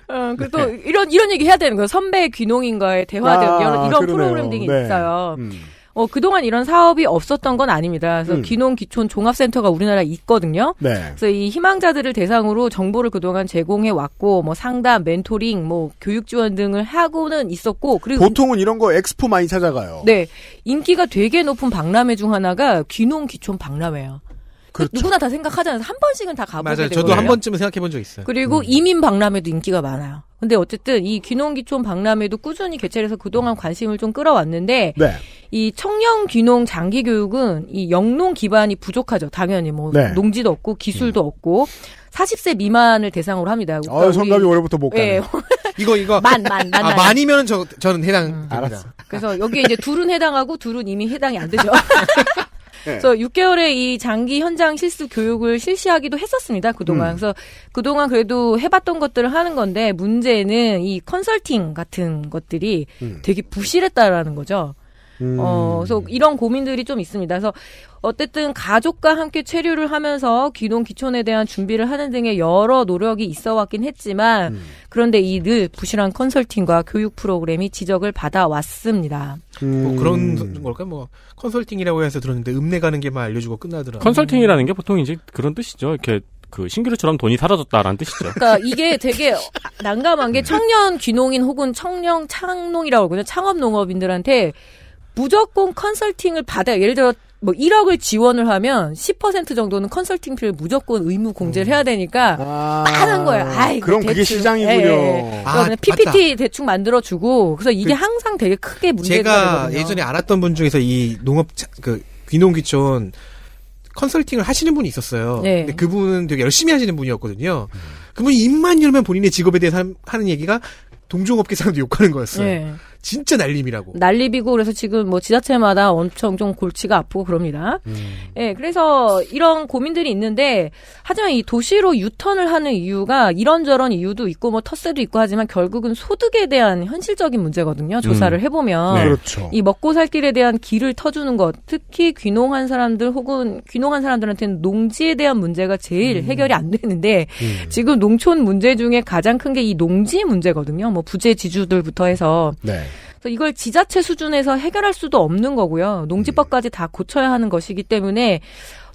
어, 그리고 또 이런 이런 얘기 해야 되는 거예요. 선배 귀농인과의 대화 등 아, 이런, 이런 그러네요. 프로그램 등이 네. 있어요. 음. 어, 그동안 이런 사업이 없었던 건 아닙니다. 그래서 음. 귀농 귀촌 종합센터가 우리나라에 있거든요. 네. 그래서 이 희망자들을 대상으로 정보를 그동안 제공해 왔고 뭐 상담, 멘토링, 뭐 교육 지원 등을 하고는 있었고 그리고 보통은 이런 거 엑스포 많이 찾아가요. 네 인기가 되게 높은 박람회 중 하나가 귀농 귀촌 박람회예요. 그렇죠. 누구나 다 생각하잖아요. 한 번씩은 다 가보게 맞아요. 되거든요. 저도 한 번쯤은 생각해 본 적 있어요. 그리고 이민 박람회도 인기가 많아요. 근데 어쨌든 이 귀농귀촌 박람회도 꾸준히 개최를 해서 그동안 관심을 좀 끌어왔는데 네. 이 청년 귀농 장기 교육은 이 영농 기반이 부족하죠. 당연히 뭐 네. 농지도 없고 기술도 없고 40세 미만을 대상으로 합니다. 그러니까 아, 성감이 올해부터 못 가네. 예. [laughs] 이거 이거 만, 만, 만. 아, 만. 만이면 저 저는 해당. 알았어. 그래서 여기에 이제 둘은 해당하고 둘은 이미 해당이 안 되죠. [laughs] 네. 그래서 6개월의 이 장기 현장 실습 교육을 실시하기도 했었습니다. 그동안. 음. 그래서 그동안 그래도 해봤던 것들을 하는 건데 문제는 이 컨설팅 같은 것들이 음. 되게 부실했다라는 거죠. 음. 어, 그래서 이런 고민들이 좀 있습니다. 그래서 어쨌든 가족과 함께 체류를 하면서 귀농 귀촌에 대한 준비를 하는 등의 여러 노력이 있어 왔긴 했지만 음. 그런데 이 늘 부실한 컨설팅과 교육 프로그램이 지적을 받아 왔습니다. 음. 뭐 그런 걸까? 뭐 컨설팅이라고 해서 들었는데 읍내 가는 게만 알려주고 끝나더라. 컨설팅이라는 게 보통 이제 그런 뜻이죠. 이렇게 그 신규류처럼 돈이 사라졌다라는 뜻이죠. 그러니까 이게 되게 난감한 게 청년 귀농인 혹은 청년 창농이라고 그러거든요. 창업 농업인들한테 무조건 컨설팅을 받아요. 예를 들어 뭐 1억을 지원을 하면 10% 정도는 컨설팅비를 무조건 의무 공제를 해야 되니까 빤한 거예요. 아이 그럼 그게 시장이군요. 아, 그냥 PPT 대충 만들어 주고 그래서 이게 항상 되게 크게 문제가 제가 되거든요. 예전에 알았던 분 중에서 이 농업 차- 그 귀농 귀촌 컨설팅을 하시는 분이 있었어요. 네. 근데 그분은 되게 열심히 하시는 분이었거든요. 그분이 입만 열면 본인의 직업에 대해서 한- 하는 얘기가 동종업계 사람들 [laughs] 욕하는 거였어요. 네. 진짜 날림이라고. 난립이고 그래서 지금 뭐 지자체마다 엄청 좀 골치가 아프고 그럽니다. 예, 그래서 이런 고민들이 있는데 하지만 이 도시로 유턴을 하는 이유가 이런저런 이유도 있고 뭐 텃세도 있고 하지만 결국은 소득에 대한 현실적인 문제거든요. 조사를 음. 해보면 네. 그렇죠. 이 먹고 살 길에 대한 길을 터주는 것, 특히 귀농한 사람들 혹은 귀농한 사람들한테는 농지에 대한 문제가 제일 음. 해결이 안 되는데 지금 농촌 문제 중에 가장 큰 게 이 농지 문제거든요. 뭐 부재 지주들부터 해서 네. 그래서 이걸 지자체 수준에서 해결할 수도 없는 거고요. 농지법까지 다 고쳐야 하는 것이기 때문에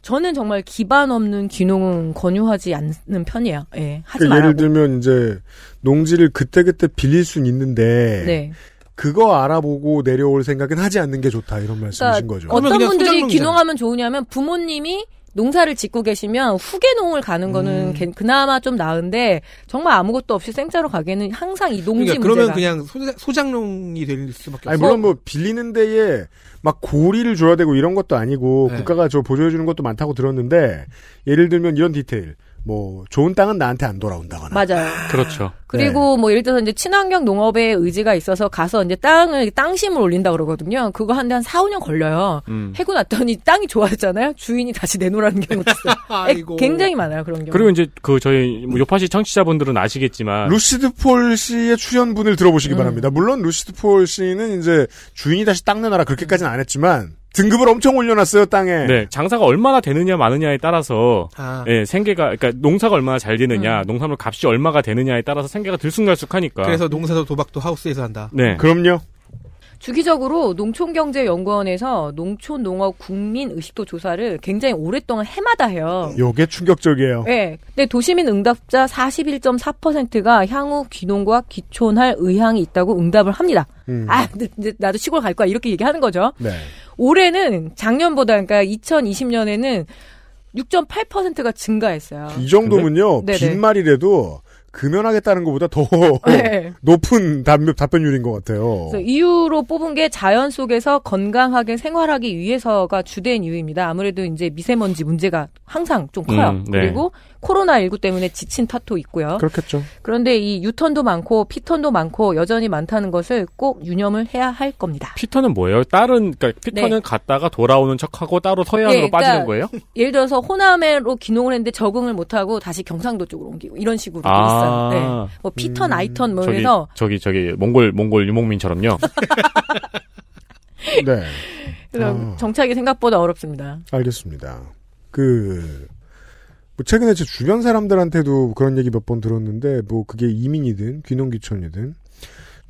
저는 정말 기반 없는 귀농은 권유하지 않는 편이에요. 예, 하지 그러니까 말라고. 예를 들면 이제 농지를 그때그때 빌릴 순 있는데 네. 그거 알아보고 내려올 생각은 하지 않는 게 좋다 이런 말씀이신 거죠. 어떤 분들이. 귀농하면 좋으냐면 부모님이 농사를 짓고 계시면 후계농을 가는 거는 음. 괜- 그나마 좀 나은데 정말 아무것도 없이 생짜로 가기에는 항상 이 농지 그러니까 문제가 그러면 그냥 소장, 소장농이 될 수밖에 아니 없어요. 물론 뭐 빌리는 데에 막 고리를 줘야 되고 이런 것도 아니고 네. 국가가 저 보조해 주는 것도 많다고 들었는데 예를 들면 이런 디테일 뭐 좋은 땅은 나한테 안 돌아온다거나 맞아요. 그렇죠. 그리고 뭐 예를 들어서 이제 친환경 농업에 의지가 있어서 가서 이제 땅을 땅심을 올린다 그러거든요. 그거 한데 한 4, 5년 걸려요. 음. 해고 났더니 땅이 좋아졌잖아요. 주인이 다시 내놓으라는 경우도 있어요. [laughs] 아이고. 굉장히 많아요 그런 경우. 그리고 이제 그 저희 뭐 요파시 청취자분들은 아시겠지만 루시드 폴 씨의 출연분을 들어보시기 음. 바랍니다. 물론 루시드 폴 씨는 이제 주인이 다시 땅 내놔라 그렇게까지는 안 했지만 등급을 엄청 올려놨어요 땅에. 네, 장사가 얼마나 되느냐 마느냐에 따라서 아. 예, 생계가 그러니까 농사가 얼마나 잘 되느냐, 음. 농산물 값이 얼마가 되느냐에 따라서 생계가 들쑥날쑥하니까. 그래서 농사도 도박도 하우스에서 한다. 네. 그럼요. 주기적으로 농촌경제연구원에서 농촌 농업 국민 의식도 조사를 굉장히 오랫동안 해마다 해요. 요게 충격적이에요. 네. 근데 도시민 응답자 41.4%가 향후 귀농과 귀촌할 의향이 있다고 응답을 합니다. 음. 아, 근데 나도 시골 갈 거야. 이렇게 얘기하는 거죠. 네. 올해는 작년보다 그러니까 2020년에는 6.8%가 증가했어요. 이 정도면요 네네. 빈말이라도 금연하겠다는 것보다 더 [laughs] 네. 높은 답, 답변율인 것 같아요. 그래서 이유로 뽑은 게 자연 속에서 건강하게 생활하기 위해서가 주된 이유입니다. 아무래도 이제 미세먼지 문제가 항상 좀 커요. 음, 네. 그리고 코로나19 때문에 지친 탓도 있고요. 그렇겠죠. 그런데 이 유턴도 많고 피턴도 많고 여전히 많다는 것을 꼭 유념을 해야 할 겁니다. 피터는 뭐예요? 다른 그러니까 피터는 네. 갔다가 돌아오는 척하고 따로 서해안으로 예, 그러니까 빠지는 거예요? 예를 들어서 호남으로 귀농을 했는데 적응을 못하고 다시 경상도 쪽으로 옮기고 이런 식으로 도 아. 있어요. 네. 뭐 피턴, 아이턴 뭐 저기 해서 저기 저기 몽골 몽골 유목민처럼요. [laughs] 네. 그래서 아. 정착이 생각보다 어렵습니다. 알겠습니다. 그, 뭐 최근에 제 주변 사람들한테도 그런 얘기 몇 번 들었는데, 뭐 그게 이민이든 귀농귀촌이든,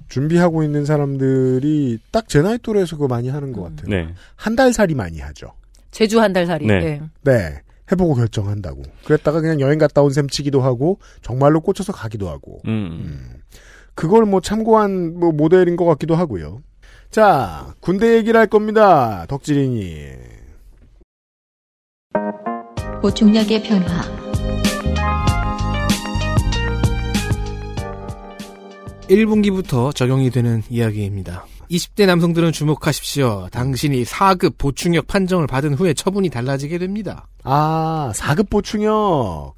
준비하고 있는 사람들이 딱 제 나이 또래에서 그거 많이 하는 것 같아요. 네. 한달 살이 많이 하죠. 제주 한 달 살이. 네. 네. 네. 해보고 결정한다고. 그랬다가 그냥 여행 갔다 온 셈 치기도 하고, 정말로 꽂혀서 가기도 하고. 음. 그걸 뭐 참고한 뭐 모델인 것 같기도 하고요. 자, 군대 얘기를 할 겁니다. 덕질인이. 보충약의 변화. 1분기부터 적용이 되는 이야기입니다. 20대 남성들은 주목하십시오. 당신이 4급 보충역 판정을 받은 후에 처분이 달라지게 됩니다. 아, 4급 보충역.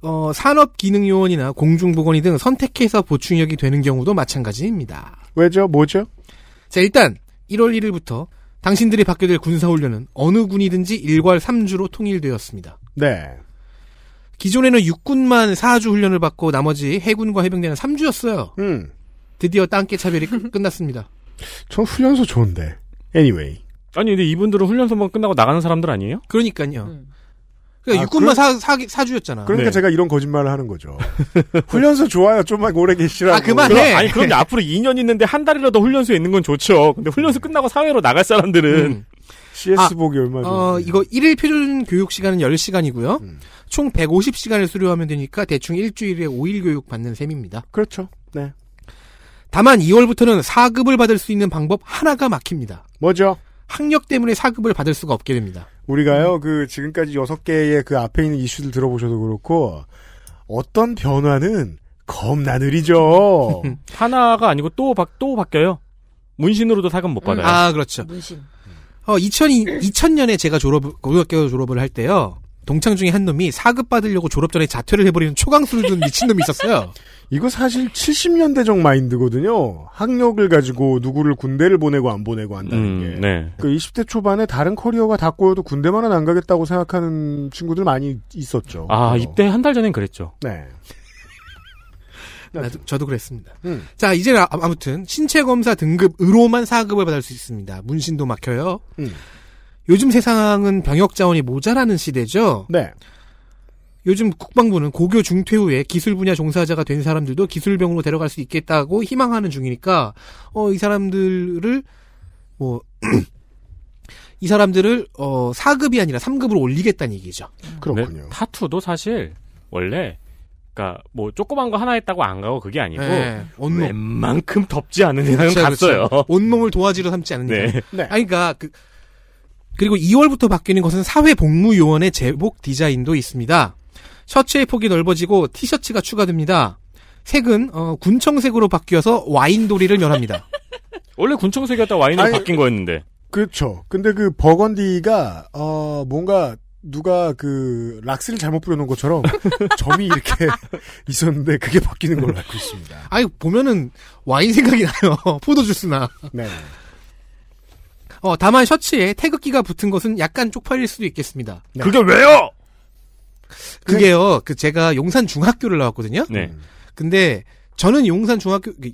어, 산업기능요원이나 공중보건이 등 선택해서 보충역이 되는 경우도 마찬가지입니다. 왜죠? 뭐죠? 자, 일단 1월 1일부터 당신들이 받게 될 군사훈련은 어느 군이든지 일괄 3주로 통일되었습니다. 네. 기존에는 육군만 4주 훈련을 받고 나머지 해군과 해병대는 3주였어요. 음. 드디어 땅개 차별이 끝- [laughs] 끝났습니다. 전 훈련소 좋은데. anyway. 아니 근데 이분들은 훈련소만 끝나고 나가는 사람들 아니에요? 그러니까요. 그러니까 아, 육군만 그럼- 사, 사, 사 주였잖아. 그러니까 네. 제가 이런 거짓말을 하는 거죠. [laughs] 훈련소 좋아요. 좀만 오래 계시라고. 아, 그만해. 그럼, 아니 그런데 앞으로 2년 있는데 한 달이라도 훈련소에 있는 건 좋죠. 근데 훈련소 끝나고 사회로 나갈 사람들은 음. CS 아, 보기 얼마 전. 어, 이거 1일 표준 교육 시간은 10시간이고요. 음. 총 150시간을 수료하면 되니까 대충 일주일에 5일 교육 받는 셈입니다. 그렇죠. 네. 다만 2월부터는 4급을 받을 수 있는 방법 하나가 막힙니다. 뭐죠? 학력 때문에 4급을 받을 수가 없게 됩니다. 우리가요, 그, 지금까지 여섯 개의 그 앞에 있는 이슈들 들어보셔도 그렇고, 어떤 변화는 겁나 느리죠. [laughs] 하나가 아니고 또, 바, 또 바뀌어요. 문신으로도 사금 못 받아요. 아, 그렇죠. 문신. 어, 2000, 2000년에 제가 졸업, 고등학교 졸업을 할 때요. 동창 중에 한 놈이 4급 받으려고 졸업 전에 자퇴를 해버리는 초강수를 둔 미친놈이 있었어요. [laughs] 이거 사실 70년대적 마인드거든요. 학력을 가지고 누구를 군대를 보내고 안 보내고 한다는 음, 게. 네. 그 20대 초반에 다른 커리어가 다 꼬여도 군대만은 안 가겠다고 생각하는 친구들 많이 있었죠. 아, 어. 입대 한 달 전엔 그랬죠. 네. 나도, 저도 그랬습니다. 음. 자, 이제 는 아무튼 신체 검사 등급으로만 4급을 받을 수 있습니다. 문신도 막혀요. 음. 요즘 세상은 병역 자원이 모자라는 시대죠. 네. 요즘 국방부는 고교 중퇴 후에 기술 분야 종사자가 된 사람들도 기술병으로 데려갈 수 있겠다고 희망하는 중이니까 어 이 사람들을 뭐 [clears throat] 이 사람들을 어 4급이 아니라 3급으로 올리겠다는 얘기죠. 그렇군요. 네, 타투도 사실 원래 그러니까 뭐 조그만 거 하나 했다고 안 가고 그게 아니고 네, 온몸. 웬만큼 덥지 않은 이상은 그렇죠, 갔어요. 그렇죠. 온몸을 도화지로 삼지 않는 네. 이상. [laughs] 네. 아니 그러니까 그 그리고 2월부터 바뀌는 것은 사회복무요원의 제복 디자인도 있습니다. 셔츠의 폭이 넓어지고 티셔츠가 추가됩니다. 색은 어, 군청색으로 바뀌어서 와인도리를 면합니다. [laughs] 원래 군청색이었다 와인으로 아니, 바뀐 거였는데. 그렇죠. 근데 그 버건디가 어 뭔가 누가 그 락스를 잘못 뿌려놓은 것처럼 [laughs] 점이 이렇게 [laughs] 있었는데 그게 바뀌는 걸로 알고 있습니다. 아니 보면은 와인 생각이 나요. 포도주스나. 네. 어 다만 셔츠에 태극기가 붙은 것은 약간 쪽팔릴 수도 있겠습니다. 그게 왜요? 그게요. 그 제가 용산 중학교를 나왔거든요. 네. 근데 저는 용산 중학교 그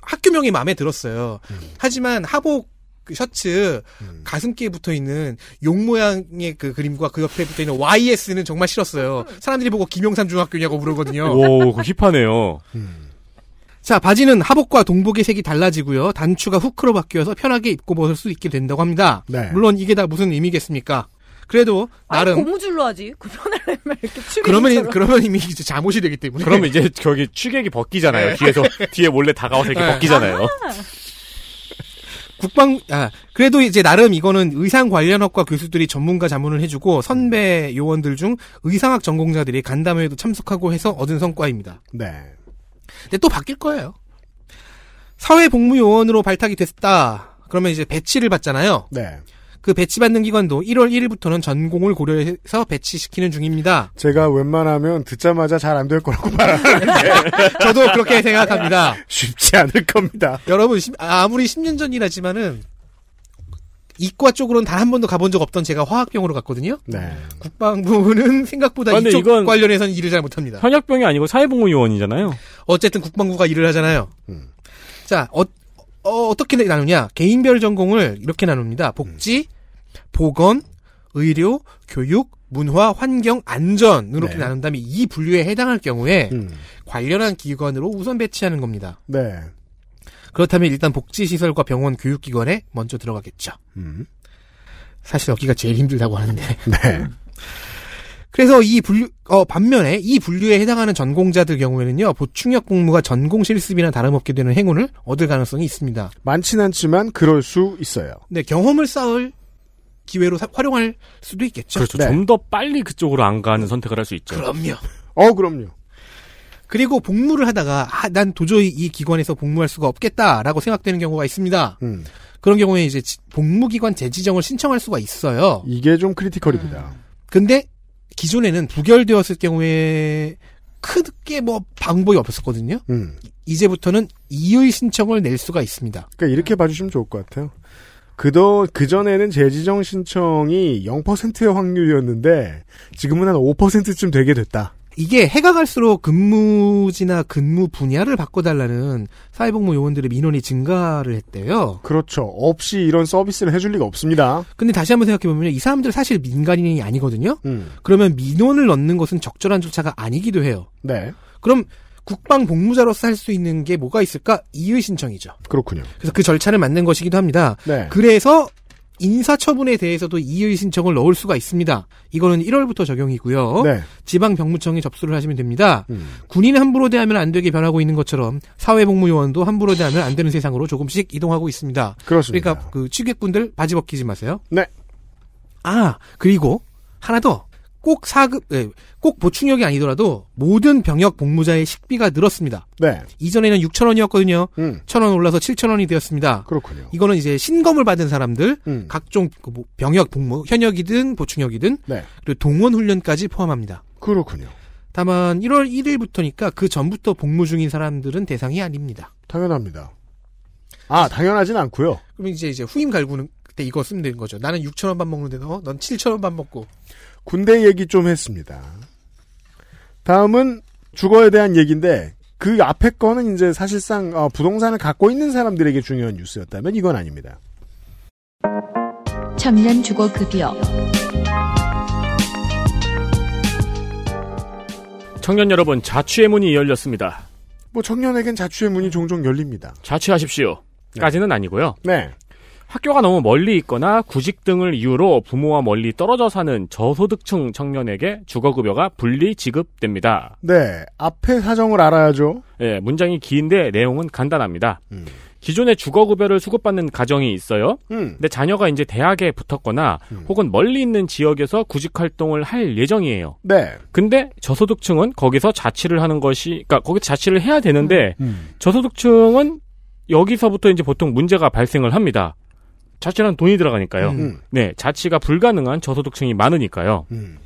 학교명이 마음에 들었어요. 하지만 하복 그 셔츠 가슴기에 붙어 있는 용 모양의 그 그림과 그 옆에 붙어 있는 YS는 정말 싫었어요. 사람들이 보고 김용산 중학교냐고 물어거든요. [laughs] 오, 그 힙하네요. 자, 바지는 하복과 동복의 색이 달라지고요. 단추가 후크로 바뀌어서 편하게 입고 벗을 수 있게 된다고 합니다. 네. 물론 이게 다 무슨 의미겠습니까? 그래도 나름 나름 고무줄로 하지. 그러면 이렇게 그러면 추리처럼. 그러면 이미 이제 잠옷이 되기 때문에 그러면 이제 저기 취객이 벗기잖아요. 네. 뒤에서 뒤에 몰래 다가와서 이렇게 네. 벗기잖아요. 국방 아 그래도 이제 나름 이거는 의상 관련 학과 교수들이 전문가 자문을 해주고 선배 요원들 중 의상학 전공자들이 간담회에도 참석하고 해서 얻은 성과입니다. 네. 근데 또 바뀔 거예요. 사회복무요원으로 발탁이 됐다. 그러면 이제 배치를 받잖아요. 네. 그 배치받는 기관도 1월 1일부터는 전공을 고려해서 배치시키는 중입니다. 제가 웬만하면 듣자마자 잘 안 될 거라고 말하는데 [laughs] 저도 그렇게 생각합니다. 쉽지 않을 겁니다. 여러분 십- 아무리 10년 전이라지만은 이과 쪽으로는 단 한 번도 가본 적 없던 제가 화학병으로 갔거든요. 네. 국방부는 생각보다 아, 이쪽 이건- 관련해서는 일을 잘 못합니다. 현역병이 아니고 사회복무요원이잖아요. 어쨌든 국방부가 일을 하잖아요. 음. 자, 어, 떻게 나누냐? 개인별 전공을 이렇게 나눕니다. 복지, 보건, 의료, 교육, 문화, 환경, 안전 이렇게 네. 나눈 다음에 이 분류에 해당할 경우에 음. 관련한 기관으로 우선 배치하는 겁니다. 네. 그렇다면 일단 복지시설과 병원 교육기관에 먼저 들어가겠죠. 음. 사실 여기가 제일 힘들다고 하는데. 네. [laughs] 그래서 이 분류, 어, 반면에 이 분류에 해당하는 전공자들 경우에는요, 보충역 복무가 전공 실습이나 다름없게 되는 행운을 얻을 가능성이 있습니다. 많진 않지만 그럴 수 있어요. 네, 경험을 쌓을 기회로 사- 활용할 수도 있겠죠. 그렇죠. 네. 좀더 빨리 그쪽으로 안 가는 선택을 할 수 있죠. 그럼요. 어, 그럼요. 그리고 복무를 하다가, 아, 난 도저히 이 기관에서 복무할 수가 없겠다라고 생각되는 경우가 있습니다. 음. 그런 경우에 이제 지- 복무기관 재지정을 신청할 수가 있어요. 이게 좀 크리티컬입니다. 근데 기존에는 부결되었을 경우에 크게 뭐 방법이 없었거든요. 음. 이제부터는 이의 신청을 낼 수가 있습니다. 그러니까 이렇게 봐주시면 좋을 것 같아요. 그더 그전에는 재지정 신청이 0%의 확률이었는데 지금은 한 5%쯤 되게 됐다. 이게 해가 갈수록 근무지나 근무 분야를 바꿔달라는 사회복무 요원들의 민원이 증가를 했대요. 그렇죠. 없이 이런 서비스를 해줄 리가 없습니다. 근데 다시 한번 생각해보면 이 사람들 사실 민간인이 아니거든요. 음. 그러면 민원을 넣는 것은 적절한 절차가 아니기도 해요. 네. 그럼 국방 복무자로서 할 수 있는 게 뭐가 있을까? 이의 신청이죠. 그렇군요. 그래서 그 절차를 만든 것이기도 합니다. 네. 그래서 인사처분에 대해서도 이의 신청을 넣을 수가 있습니다. 이거는 1월부터 적용이고요. 네. 지방 병무청에 접수를 하시면 됩니다. 음. 군인 함부로 대하면 안 되게 변하고 있는 것처럼 사회복무요원도 함부로 대하면 안 되는 세상으로 조금씩 이동하고 있습니다. 그렇습니다. 그러니까 그 취객분들 바지 벗기지 마세요. 네. 아 그리고 하나 더. 꼭 사급, 예, 꼭 보충역이 아니더라도 모든 병역 복무자의 식비가 늘었습니다. 네. 이전에는 6천 원이었거든요. 음. 천원 올라서 7천 원이 되었습니다. 그렇군요. 이거는 이제 신검을 받은 사람들, 음. 각종 그뭐 병역 복무, 현역이든 보충역이든, 네. 그리고 동원 훈련까지 포함합니다. 그렇군요. 다만 1월 1일부터니까 그 전부터 복무 중인 사람들은 대상이 아닙니다. 당연합니다. 아, 당연하진 않고요. 그럼 이제 이제 후임 갈구는 그때 이거 쓰면 되는 거죠. 나는 6천 원 밥 먹는데 너, 넌 7천 원 밥 먹고. 군대 얘기 좀 했습니다. 다음은 주거에 대한 얘기인데 그 앞에 거는 이제 사실상 어, 부동산을 갖고 있는 사람들에게 중요한 뉴스였다면 이건 아닙니다. 청년 주거 급여. 청년 여러분, 자취의 문이 열렸습니다. 뭐 청년에겐 자취의 문이 종종 열립니다. 자취하십시오. 까지는 아니고요. 네. 학교가 너무 멀리 있거나 구직 등을 이유로 부모와 멀리 떨어져 사는 저소득층 청년에게 주거급여가 분리 지급됩니다. 네. 앞에 사정을 알아야죠. 예, 문장이 긴데 내용은 간단합니다. 음. 기존에 주거급여를 수급받는 가정이 있어요. 음. 근데 자녀가 이제 대학에 붙었거나 혹은 멀리 있는 지역에서 구직 활동을 할 예정이에요. 네. 근데 저소득층은 거기서 자취를 하는 것이, 그러니까 거기서 자취를 해야 되는데 음. 저소득층은 여기서부터 이제 보통 문제가 발생을 합니다. 자취는 돈이 들어가니까요. 음. 네, 자취가 불가능한 저소득층이 많으니까요. 음.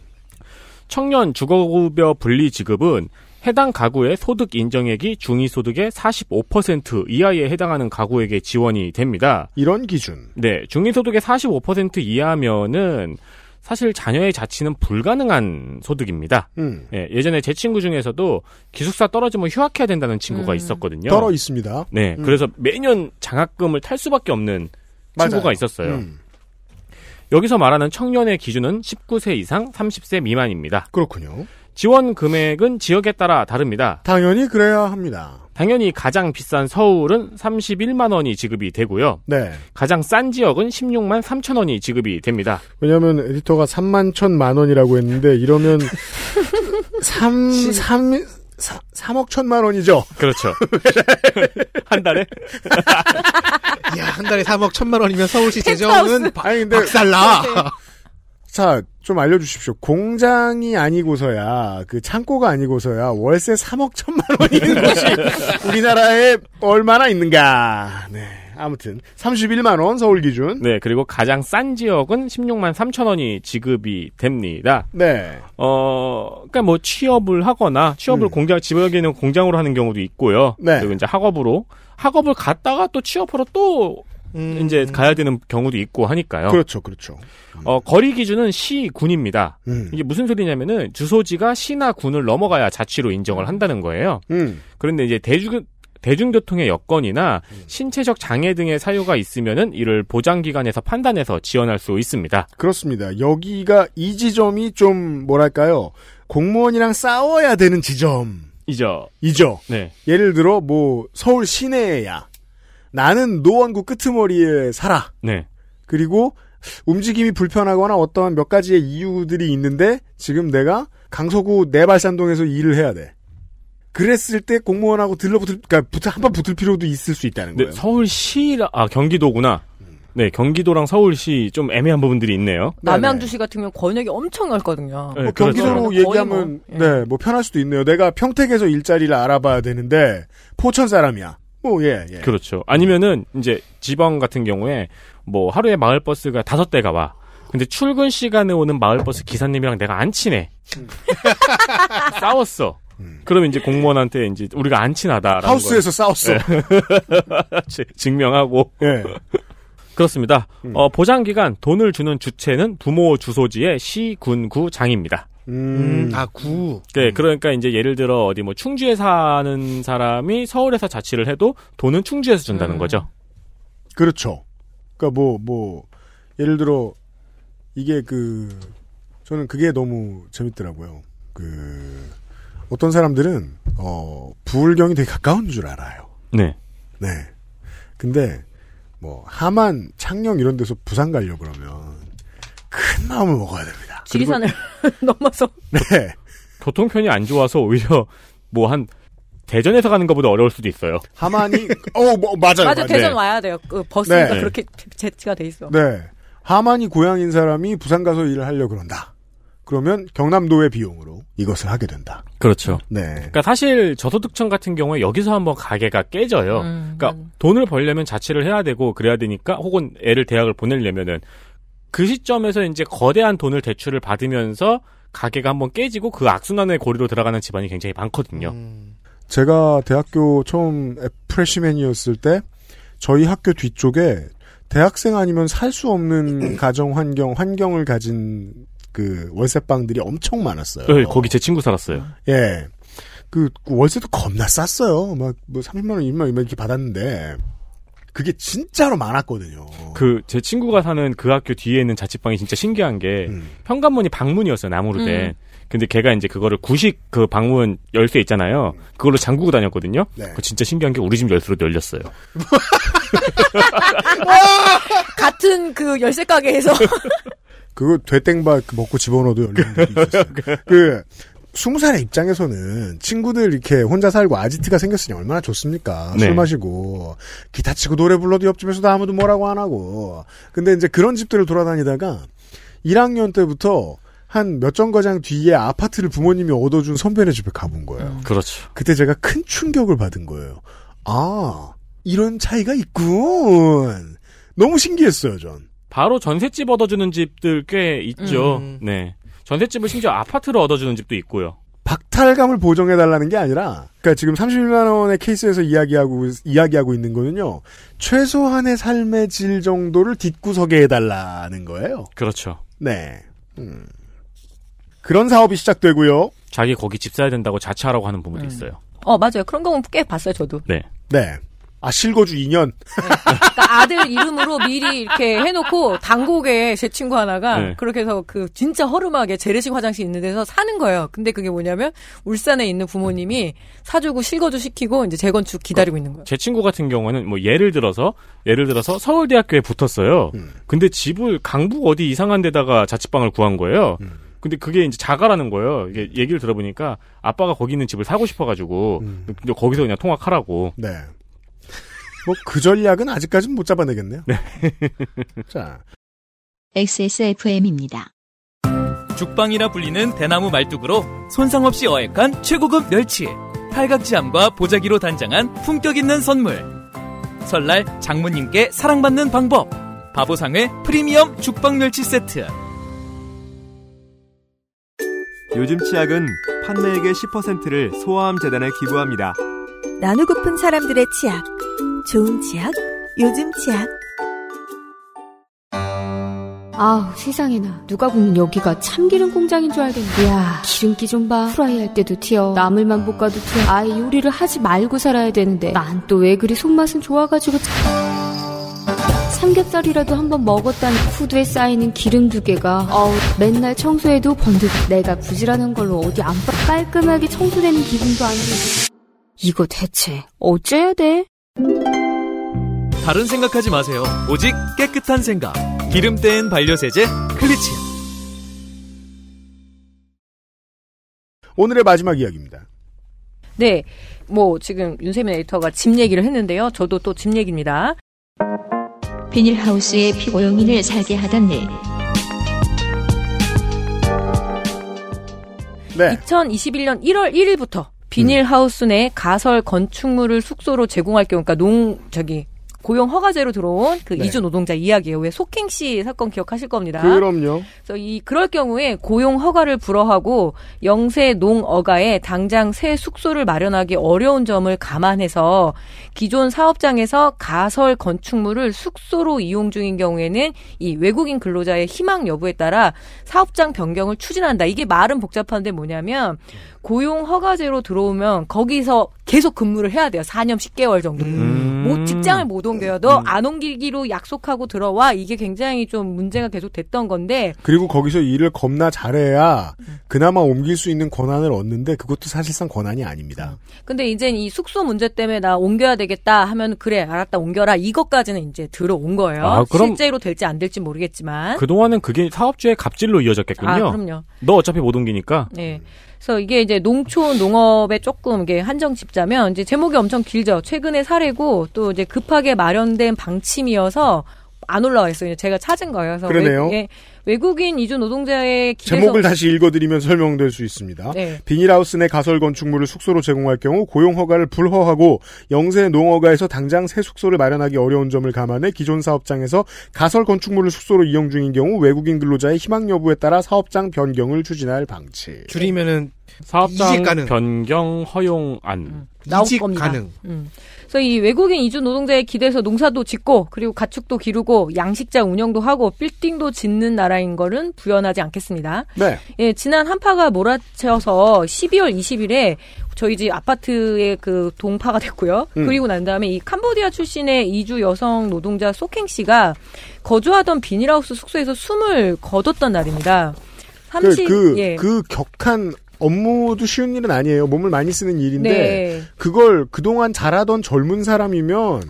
청년 주거급여 분리 지급은 해당 가구의 소득 인정액이 중위소득의 45% 이하에 해당하는 가구에게 지원이 됩니다. 이런 기준. 네, 중위소득의 45% 이하면은 사실 자녀의 자취는 불가능한 소득입니다. 음. 예, 예전에 제 친구 중에서도 기숙사 떨어지면 휴학해야 된다는 친구가 음. 있었거든요. 떨어 있습니다. 네, 음. 그래서 매년 장학금을 탈 수밖에 없는 맞아요. 친구가 있었어요. 음. 여기서 말하는 청년의 기준은 19세 이상 30세 미만입니다. 그렇군요. 지원 금액은 지역에 따라 다릅니다. 당연히 그래야 합니다. 당연히 가장 비싼 서울은 31만 원이 지급이 되고요. 네. 가장 싼 지역은 16만 3천 원이 지급이 됩니다. 왜냐하면 에디터가 3만 1천만 원이라고 했는데 이러면 [laughs] 3, 3, 3억 천만 원이죠. 그렇죠. [laughs] 한 달에? [laughs] 야, 한 달에 3억 1천만 원이면 서울시 재정은 바- 아니 근데 박살나. 자, 좀 알려주십시오. 공장이 아니고서야, 그 창고가 아니고서야 월세 3억 천만 원이 있는 곳이 [laughs] 우리나라에 얼마나 있는가. 네. 아무튼, 31만 원 서울 기준. 네, 그리고 가장 싼 지역은 16만 3천 원이 지급이 됩니다. 네. 어, 그니까 뭐 취업을 하거나 취업을 음. 공장, 지역에는 공장으로 하는 경우도 있고요. 네. 그리고 이제 학업으로, 학업을 갔다가 또 취업하러 또 음. 이제 가야 되는 경우도 있고 하니까요. 그렇죠, 그렇죠. 어, 거리 기준은 시, 군입니다. 음. 이게 무슨 소리냐면은 주소지가 시나 군을 넘어가야 자취로 인정을 한다는 거예요. 음. 그런데 이제 대중 대중교통의 여건이나 신체적 장애 등의 사유가 있으면은 이를 보장기관에서 판단해서 지원할 수 있습니다. 그렇습니다. 여기가 이 지점이 좀, 뭐랄까요. 공무원이랑 싸워야 되는 지점. 이죠. 이죠. 네. 예를 들어, 뭐, 서울 시내야. 나는 노원구 끄트머리에 살아. 네. 그리고 움직임이 불편하거나 어떠한 몇 가지의 이유들이 있는데 지금 내가 강서구 내발산동에서 일을 해야 돼. 그랬을 때 공무원하고 들러붙을, 그러니까 붙- 한번 붙을 필요도 있을 수 있다는 네, 거예요. 서울시라 아 경기도구나. 네, 경기도랑 서울시 좀 애매한 부분들이 있네요. 남양주시 같은 경우 권역이 엄청 넓거든요. 네, 뭐 그렇죠. 경기도로 거의 얘기하면 뭐, 예. 네, 뭐 편할 수도 있네요. 내가 평택에서 일자리를 알아봐야 되는데 포천 사람이야. 뭐 예, 예. 그렇죠. 아니면은 이제 지방 같은 경우에 뭐 하루에 마을 버스가 다섯 대가 와. 근데 출근 시간에 오는 마을 버스 기사님이랑 내가 안 친해. [laughs] 싸웠어. 그러면 이제 공무원한테 이제 우리가 안 친하다라는 하우스에서 싸웠어. 걸 [laughs] 지- 증명하고 예. 그렇습니다. 어, 보장 기간 돈을 주는 주체는 부모 주소지의 시, 군, 구, 장입니다. 음. 아, 구. 네, 그러니까 이제 예를 들어 어디 뭐 충주에 사는 사람이 서울에서 자취를 해도 돈은 충주에서 준다는 음. 거죠. 그렇죠. 그러니까 뭐뭐 예를 들어 이게 그 저는 그게 너무 재밌더라고요. 그 어떤 사람들은 어 부울경이 되게 가까운 줄 알아요. 네. 네. 근데 뭐 하만, 창녕 이런 데서 부산 가려 그러면 큰 마음을 먹어야 됩니다. 지리산을 [laughs] 넘어서 네. 교통편이 안 좋아서 오히려 뭐 한 대전에서 가는 것보다 어려울 수도 있어요. 하만이 어 뭐 맞아요. 맞아 맞아요. 대전 와야 돼요. 그 버스가 네. 그렇게 제치가 돼 있어. 네. 하만이 고향인 사람이 부산 가서 일을 하려 그런다. 그러면 경남도의 비용으로 이것을 하게 된다. 그렇죠. 네. 그러니까 사실 저소득층 같은 경우에 여기서 한번 가게가 깨져요. 음, 그러니까 돈을 벌려면 자취를 해야 되고 그래야 되니까 혹은 애를 대학을 보내려면은 그 시점에서 이제 거대한 돈을 대출을 받으면서 가게가 한번 깨지고 그 악순환의 고리로 들어가는 집안이 굉장히 많거든요. 제가 대학교 처음 프레시맨이었을 때 저희 학교 뒤쪽에 대학생 아니면 살 수 없는 가정 환경 환경을 가진 그 월세방들이 엄청 많았어요. 네, 거기 제 친구 살았어요. 예. 그 월세도 겁나 쌌어요. 막 뭐 30만 원, 2만 원 이렇게 받았는데 그게 진짜로 많았거든요. 그 제 친구가 사는 그 학교 뒤에 있는 자취방이 진짜 신기한 게 음. 현관문이 방문이었어요 나무로 된. 음. 근데 걔가 이제 그거를 구식 그 방문 열쇠 있잖아요. 그걸로 잠그고 다녔거든요. 네. 그 진짜 신기한 게 우리 집 열쇠로 열렸어요. [laughs] 같은 그 열쇠 가게에서 [laughs] 그거 되땡바 먹고 집어넣어도 열리는 일이 있었어요. [laughs] 그 스무 살의 입장에서는 친구들 이렇게 혼자 살고 아지트가 생겼으니 얼마나 좋습니까? 네. 술 마시고 기타 치고 노래 불러도 옆집에서도 아무도 뭐라고 안 하고. 근데 이제 그런 집들을 돌아다니다가 1학년 때부터 한 몇 정거장 뒤에 아파트를 부모님이 얻어준 선배네 집에 가본 거예요. 그렇죠. 그때 제가 큰 충격을 받은 거예요. 아, 이런 차이가 있군. 너무 신기했어요, 전. 바로 전셋집 얻어주는 집들 꽤 있죠. 음. 네. 전셋집을 심지어 아파트로 얻어주는 집도 있고요. 박탈감을 보정해달라는 게 아니라, 그니까 지금 31만 원의 케이스에서 이야기하고, 이야기하고 있는 거는요, 최소한의 삶의 질 정도를 뒷구석에 해달라는 거예요. 그렇죠. 네. 음. 그런 사업이 시작되고요. 자기 거기 집 사야 된다고 자취하라고 하는 부분도 음. 있어요. 어 맞아요. 그런 경우 꽤 봤어요 저도. 네. 네. 아, 실거주 2년. 그러니까 아들 이름으로 미리 이렇게 해놓고 당곡에 제 친구 하나가 네. 그렇게 해서 그 진짜 허름하게 재래식 화장실 있는 데서 사는 거예요. 근데 그게 뭐냐면 울산에 있는 부모님이 사주고 실거주 시키고 이제 재건축 기다리고 있는 거예요. 제 친구 같은 경우는 뭐 예를 들어서 예를 들어서 서울대학교에 붙었어요. 음. 근데 집을 강북 어디 이상한 데다가 자취방을 구한 거예요. 근데 그게 이제 자가라는 거예요. 이게 얘기를 들어보니까 아빠가 거기 있는 집을 사고 싶어가지고 근데 거기서 그냥 통학하라고. 네. 뭐, 그 전략은 아직까지는 못 잡아내겠네요. 네. [laughs] 자. XSFM입니다. 죽방이라 불리는 대나무 말뚝으로 손상 없이 어획한 최고급 멸치. 팔각지함과 보자기로 단장한 품격 있는 선물. 설날 장모님께 사랑받는 방법. 바보상회 프리미엄 죽방 멸치 세트. 요즘 치약은 판매액의 10%를 소아암 재단에 기부합니다. 나누고픈 사람들의 치약. 좋은 치약, 요즘 치약. 아우 세상에나. 누가 보면 여기가 참기름 공장인 줄 알겠네. 야. 기름기 좀봐. 프라이 할 때도 튀어. 나물만 볶아도 튀어. 아예 요리를 하지 말고 살아야 되는데. 난 또 왜 그리 손맛은 좋아가지고 참- 삼겹살이라도 한번 먹었다는 후드에 쌓이는 기름 두 개가. 어우 맨날 청소해도 번득. 내가 부지런한 걸로 어디 안 빠- 깔끔하게 청소되는 기분도 안 들고. 이거 대체 어째야 돼? 다른 생각하지 마세요. 오직 깨끗한 생각. 기름 뗀 반려세제 클리치. 오늘의 마지막 이야기입니다. 네, 뭐 지금 윤세민 에디터가 집 얘기를 했는데요. 저도 또 집 얘기입니다. 비닐하우스에 피고용인을 살게 하던 일. 네. 2021년 1월 1일부터 비닐하우스 내 가설 건축물을 숙소로 제공할 경우, 그러니까 농 저기 고용 허가제로 들어온 그 네. 이주 노동자 이야기예요. 왜 속행 씨 사건 기억하실 겁니다. 그럼요. 그래서 이 그럴 경우에 고용 허가를 불허하고 영세 농어가에 당장 새 숙소를 마련하기 어려운 점을 감안해서 기존 사업장에서 가설 건축물을 숙소로 이용 중인 경우에는 이 외국인 근로자의 희망 여부에 따라 사업장 변경을 추진한다. 이게 말은 복잡한데 뭐냐면 고용 허가제로 들어오면 거기서 계속 근무를 해야 돼요. 4년 10개월 정도. 음. 뭐 직장을 못 옮겨요. 너안 옮기기로 약속하고 들어와. 이게 굉장히 좀 문제가 계속 됐던 건데 그리고 거기서 일을 겁나 잘해야 그나마 옮길 수 있는 권한을 얻는데 그것도 사실상 권한이 아닙니다. 근데 이제 이 숙소 문제 때문에 나 옮겨야 되겠다 하면 그래 알았다 옮겨라 이것까지는 이제 들어온 거예요. 아, 그럼- 실제로 될지 안 될지 모르겠지만. 그동안은 그게 사업주의 갑질로 이어졌겠군요. 아 그럼요. 너 어차피 못 옮기니까. 네. 그래서 이게 이제 농촌 농업에 조금 이게 한정 짚자면 이제 제목이 엄청 길죠. 최근의 사례고 또 이제 급하게 마련된 방침이어서 안 올라와 있어요. 제가 찾은 거예요. 그래서 그러네요. 외, 예, 외국인 이주 노동자의 길에서 제목을 다시 읽어드리면 설명될 수 있습니다. 네. 비닐하우스 내 가설 건축물을 숙소로 제공할 경우 고용 허가를 불허하고 영세 농허가에서 당장 새 숙소를 마련하기 어려운 점을 감안해 기존 사업장에서 가설 건축물을 숙소로 이용 중인 경우 외국인 근로자의 희망 여부에 따라 사업장 변경을 추진할 방치. 줄이면은 사업장 이직 가능. 변경 허용안. 나올 이직 겁니다. 가능. 음. 그래서 이 외국인 이주 노동자의 기대서 농사도 짓고 그리고 가축도 기르고 양식장 운영도 하고 빌딩도 짓는 나라인 거는 부연하지 않겠습니다. 네. 예, 지난 한파가 몰아쳐서 12월 20일에 저희 집 아파트에 그 동파가 됐고요. 음. 그리고 난 다음에 이 캄보디아 출신의 이주 여성 노동자 소캥 씨가 거주하던 비닐하우스 숙소에서 숨을 거뒀던 날입니다. 30, 그, 그, 예. 그 격한 업무도 쉬운 일은 아니에요. 몸을 많이 쓰는 일인데 네. 그걸 그동안 잘하던 젊은 사람이면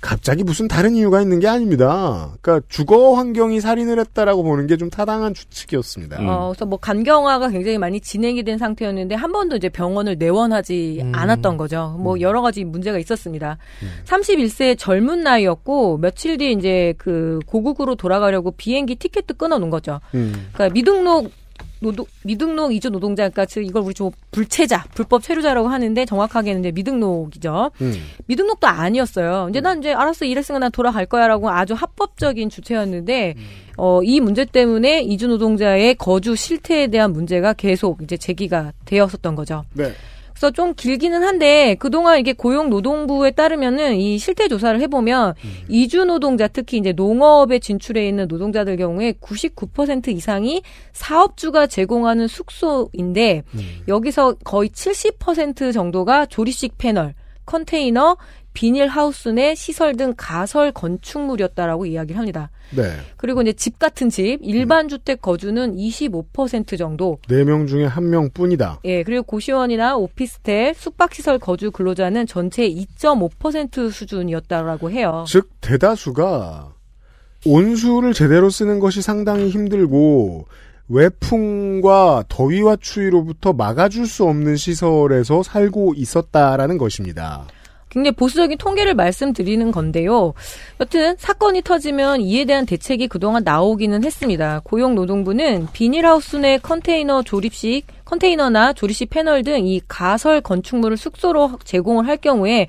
갑자기 무슨 다른 이유가 있는 게 아닙니다. 그러니까 주거 환경이 살인을 했다라고 보는 게 좀 타당한 추측이었습니다. 어, 그래서 뭐 간경화가 굉장히 많이 진행이 된 상태였는데 한 번도 이제 병원을 내원하지 음. 않았던 거죠. 뭐 여러 가지 문제가 있었습니다. 31세 젊은 나이였고 며칠 뒤에 이제 그 고국으로 돌아가려고 비행기 티켓도 끊어 놓은 거죠. 음. 그러니까 미등록 노동, 미등록 이주 노동자, 그러니까 즉 이걸 우리 좀 불체자, 불법 체류자라고 하는데 정확하게는 이제 미등록이죠. 음. 미등록도 아니었어요. 이제 난 이제 알았어 일했으니까 난 돌아갈 거야라고 아주 합법적인 주체였는데 어, 이 문제 때문에 이주 노동자의 거주 실태에 대한 문제가 계속 이제 제기가 되었었던 거죠. 네. 그래서 좀 길기는 한데 그동안 이게 고용노동부에 따르면은 이 실태 조사를 해보면 이주 노동자 특히 이제 농업에 진출해 있는 노동자들 경우에 99% 이상이 사업주가 제공하는 숙소인데 여기서 거의 70% 정도가 조립식 패널, 컨테이너, 비닐하우스 내 시설 등 가설 건축물이었다라고 이야기를 합니다. 네. 그리고 이제 집 같은 집, 일반 주택 거주는 25% 정도, 네명 중에 한 명뿐이다. 예, 그리고 고시원이나 오피스텔, 숙박시설 거주 근로자는 전체 2.5% 수준이었다라고 해요. 즉 대다수가 온수를 제대로 쓰는 것이 상당히 힘들고 외풍과 더위와 추위로부터 막아줄 수 없는 시설에서 살고 있었다라는 것입니다. 굉장히 보수적인 통계를 말씀드리는 건데요. 여튼 사건이 터지면 이에 대한 대책이 그동안 나오기는 했습니다. 고용노동부는 비닐하우스 내 컨테이너 조립식, 컨테이너나 조립식 패널 등 이 가설 건축물을 숙소로 제공을 할 경우에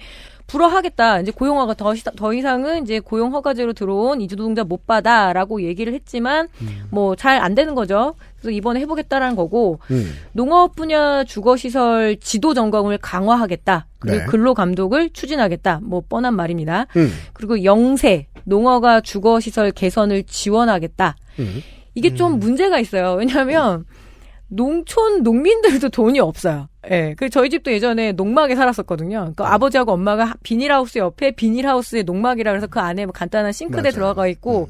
불허하겠다. 이제 고용허가 더, 시- 더 이상은 이제 고용 허가제로 들어온 이주노동자 못 받아라고 얘기를 했지만 뭐 잘 안 되는 거죠. 그래서 이번에 해보겠다라는 거고 음. 농업 분야 주거시설 지도 점검을 강화하겠다. 그리고 네. 근로 감독을 추진하겠다. 뭐 뻔한 말입니다. 음. 그리고 영세 농어가 주거시설 개선을 지원하겠다. 음. 이게 좀 문제가 있어요. 왜냐하면 농촌 농민들도 돈이 없어요. 예. 그 저희 집도 예전에 농막에 살았었거든요. 그러니까 아버지하고 엄마가 비닐하우스 옆에 비닐하우스에 농막이라 그래서 그 안에 뭐 간단한 싱크대 맞아요. 들어가 있고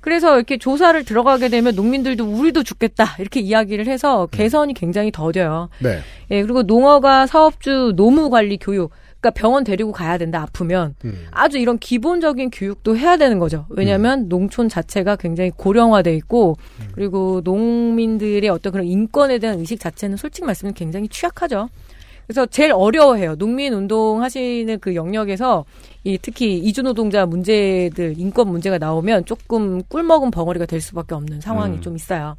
그래서 이렇게 조사를 들어가게 되면 농민들도 우리도 죽겠다 이렇게 이야기를 해서 개선이 굉장히 더뎌요. 네. 예, 그리고 농어가 사업주 노무 관리 교육. 그러니까 병원 데리고 가야 된다 아프면 음. 아주 이런 기본적인 교육도 해야 되는 거죠. 왜냐하면 농촌 자체가 굉장히 고령화돼 있고 그리고 농민들의 어떤 그런 인권에 대한 의식 자체는 솔직히 말씀은 굉장히 취약하죠. 그래서 제일 어려워해요. 농민 운동 하시는 그 영역에서 이 특히 이주 노동자 문제들 인권 문제가 나오면 조금 꿀먹은 벙어리가 될 수밖에 없는 상황이 음. 좀 있어요.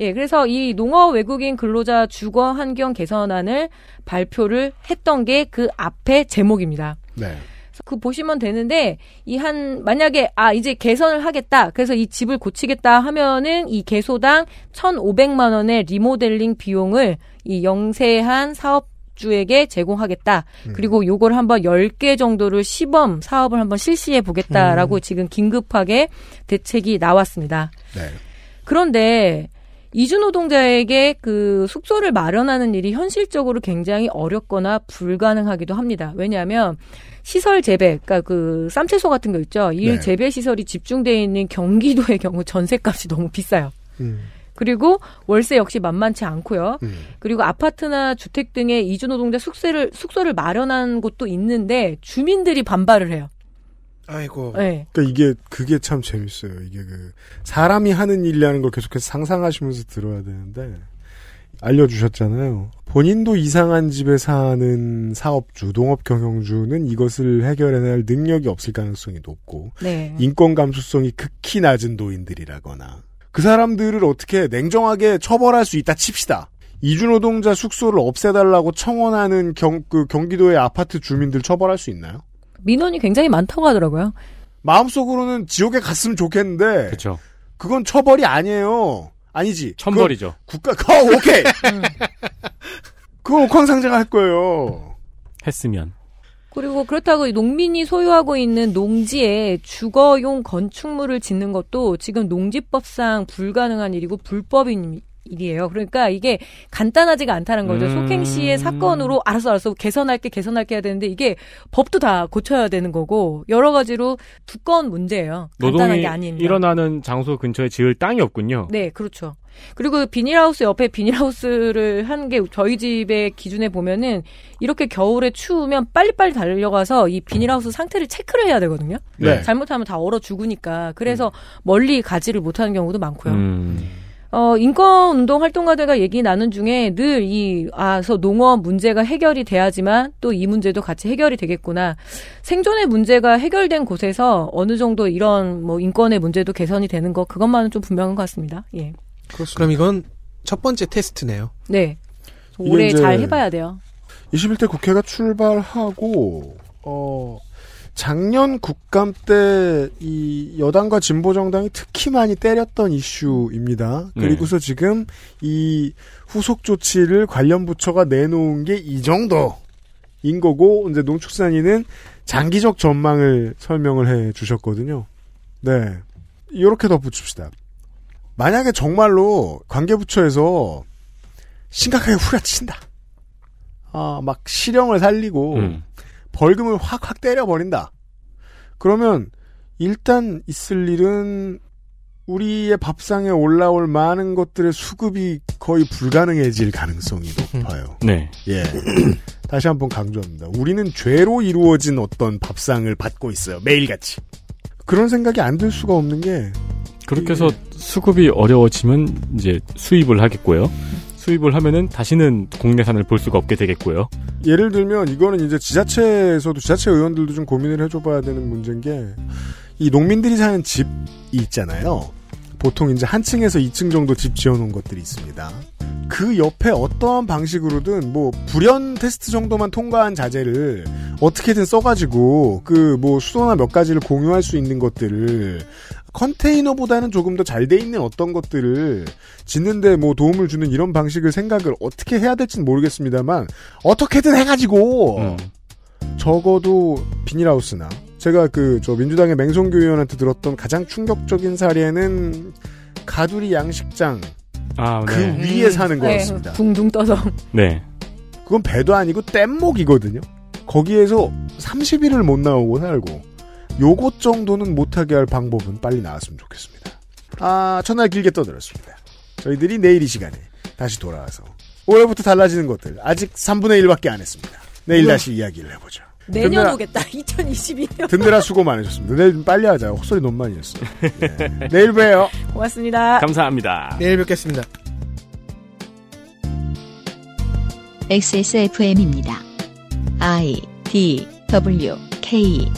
예, 그래서 이 농업 외국인 근로자 주거 환경 개선안을 발표를 했던 게 그 앞에 제목입니다. 네. 그 보시면 되는데 이 한 만약에 아 이제 개선을 하겠다. 그래서 이 집을 고치겠다 하면은 이 개소당 1,500만 원의 리모델링 비용을 이 영세한 사업 주에게 제공하겠다. 음. 그리고 요걸 한번 10개 정도를 시범 사업을 한번 실시해 보겠다라고 음. 지금 긴급하게 대책이 나왔습니다. 네. 그런데 이주 노동자에게 그 숙소를 마련하는 일이 현실적으로 굉장히 어렵거나 불가능하기도 합니다. 왜냐하면 시설 재배, 그러니까 그 쌈채소 같은 거 있죠. 이 네. 재배 시설이 집중되어 있는 경기도의 경우 전세값이 너무 비싸요. 음. 그리고 월세 역시 만만치 않고요. 음. 그리고 아파트나 주택 등의 이주 노동자 숙소를 숙소를 마련한 곳도 있는데 주민들이 반발을 해요. 아이고. 네. 그러니까 이게 그게 참 재밌어요. 이게 그 사람이 하는 일이라는 걸 계속해서 상상하시면서 들어야 되는데 알려주셨잖아요. 본인도 이상한 집에 사는 사업주, 농업 경영주는 이것을 해결해낼 능력이 없을 가능성이 높고 네. 인권 감수성이 극히 낮은 노인들이라거나 그 사람들을 어떻게 냉정하게 처벌할 수 있다 칩시다. 이주노동자 숙소를 없애달라고 청원하는 경, 그 경기도의 아파트 주민들 처벌할 수 있나요? 민원이 굉장히 많다고 하더라고요. 마음속으로는 지옥에 갔으면 좋겠는데 그렇죠. 그건 처벌이 아니에요. 아니지. 천벌이죠. 국가 어, 오케이. [laughs] 그건 옥황상제가 할 거예요. 했으면. 그리고 그렇다고 농민이 소유하고 있는 농지에 주거용 건축물을 짓는 것도 지금 농지법상 불가능한 일이고 불법인 일이에요. 그러니까 이게 간단하지가 않다는 거죠. 음. 속행시의 사건으로 알았어 알았어 개선할게 개선할게 해야 되는데 이게 법도 다 고쳐야 되는 거고 여러 가지로 두꺼운 문제예요. 간단한 게 아닌. 일어나는 장소 근처에 지을 땅이 없군요. 네, 그렇죠. 그리고 비닐하우스 옆에 비닐하우스를 한 게 저희 집의 기준에 보면은 이렇게 겨울에 추우면 빨리빨리 달려가서 이 비닐하우스 상태를 체크를 해야 되거든요. 네. 잘못하면 다 얼어 죽으니까. 그래서 멀리 가지를 못하는 경우도 많고요. 음. 어, 인권운동 활동가들과 얘기 나눈 중에 늘 이, 아, 서 농업 문제가 해결이 돼야지만 또 이 문제도 같이 해결이 되겠구나. 생존의 문제가 해결된 곳에서 어느 정도 이런 뭐 인권의 문제도 개선이 되는 거, 그것만은 좀 분명한 것 같습니다. 예. 그럼 이건 첫 번째 테스트네요. 네. 올해 잘 해봐야 돼요. 21대 국회가 출발하고 어 작년 국감 때 이 여당과 진보 정당이 특히 많이 때렸던 이슈입니다. 네. 그리고서 지금 이 후속 조치를 관련 부처가 내놓은 게 이 정도인 거고 이제 농축산인은 장기적 전망을 설명을 해 주셨거든요. 네. 이렇게 덧붙입시다. 만약에 정말로 관계부처에서 심각하게 후려친다. 아, 막 실형을 살리고 음. 벌금을 확 확 때려버린다. 그러면 일단 있을 일은 우리의 밥상에 올라올 많은 것들의 수급이 거의 불가능해질 가능성이 높아요. 네. 예. [clears throat] 다시 한번 강조합니다. 우리는 죄로 이루어진 어떤 밥상을 받고 있어요. 매일같이. 그런 생각이 안 들 수가 없는 게 그렇게 해서 수급이 어려워지면 이제 수입을 하겠고요. 수입을 하면은 다시는 국내산을 볼 수가 없게 되겠고요. 예를 들면 이거는 이제 지자체에서도 지자체 의원들도 좀 고민을 해줘봐야 되는 문제인 게 이 농민들이 사는 집이 있잖아요. 보통 이제 한 층에서 2층 정도 집 지어놓은 것들이 있습니다. 그 옆에 어떠한 방식으로든 뭐 불연 테스트 정도만 통과한 자재를 어떻게든 써가지고 그 뭐 수도나 몇 가지를 공유할 수 있는 것들을 컨테이너보다는 조금 더 잘 돼 있는 어떤 것들을 짓는데 뭐 도움을 주는 이런 방식을 생각을 어떻게 해야 될지는 모르겠습니다만 어떻게든 해가지고 음. 적어도 비닐하우스나 제가 그 저 민주당의 맹성교 의원한테 들었던 가장 충격적인 사례는 가두리 양식장 아, 그 네. 위에 사는 거였습니다. 네, 둥둥 떠서. 네. 그건 배도 아니고 뗏목이거든요. 거기에서 30일을 못 나오고 살고 요것 정도는 못하게 할 방법은 빨리 나왔으면 좋겠습니다. 아 첫날 길게 떠들었습니다. 저희들이 내일 이 시간에 다시 돌아와서 올해부터 달라지는 것들 아직 3분의 1밖에 안 했습니다. 내일 우와. 다시 이야기를 해보죠. 내년 든든하- 오겠다. 2022년. 든든한 [laughs] 수고 많으셨습니다. 내일 빨리 하자. 헛소리 너무 많이 했어. 네. 내일 봬요. 고맙습니다. 감사합니다. 내일 뵙겠습니다. XSFM입니다. I D W K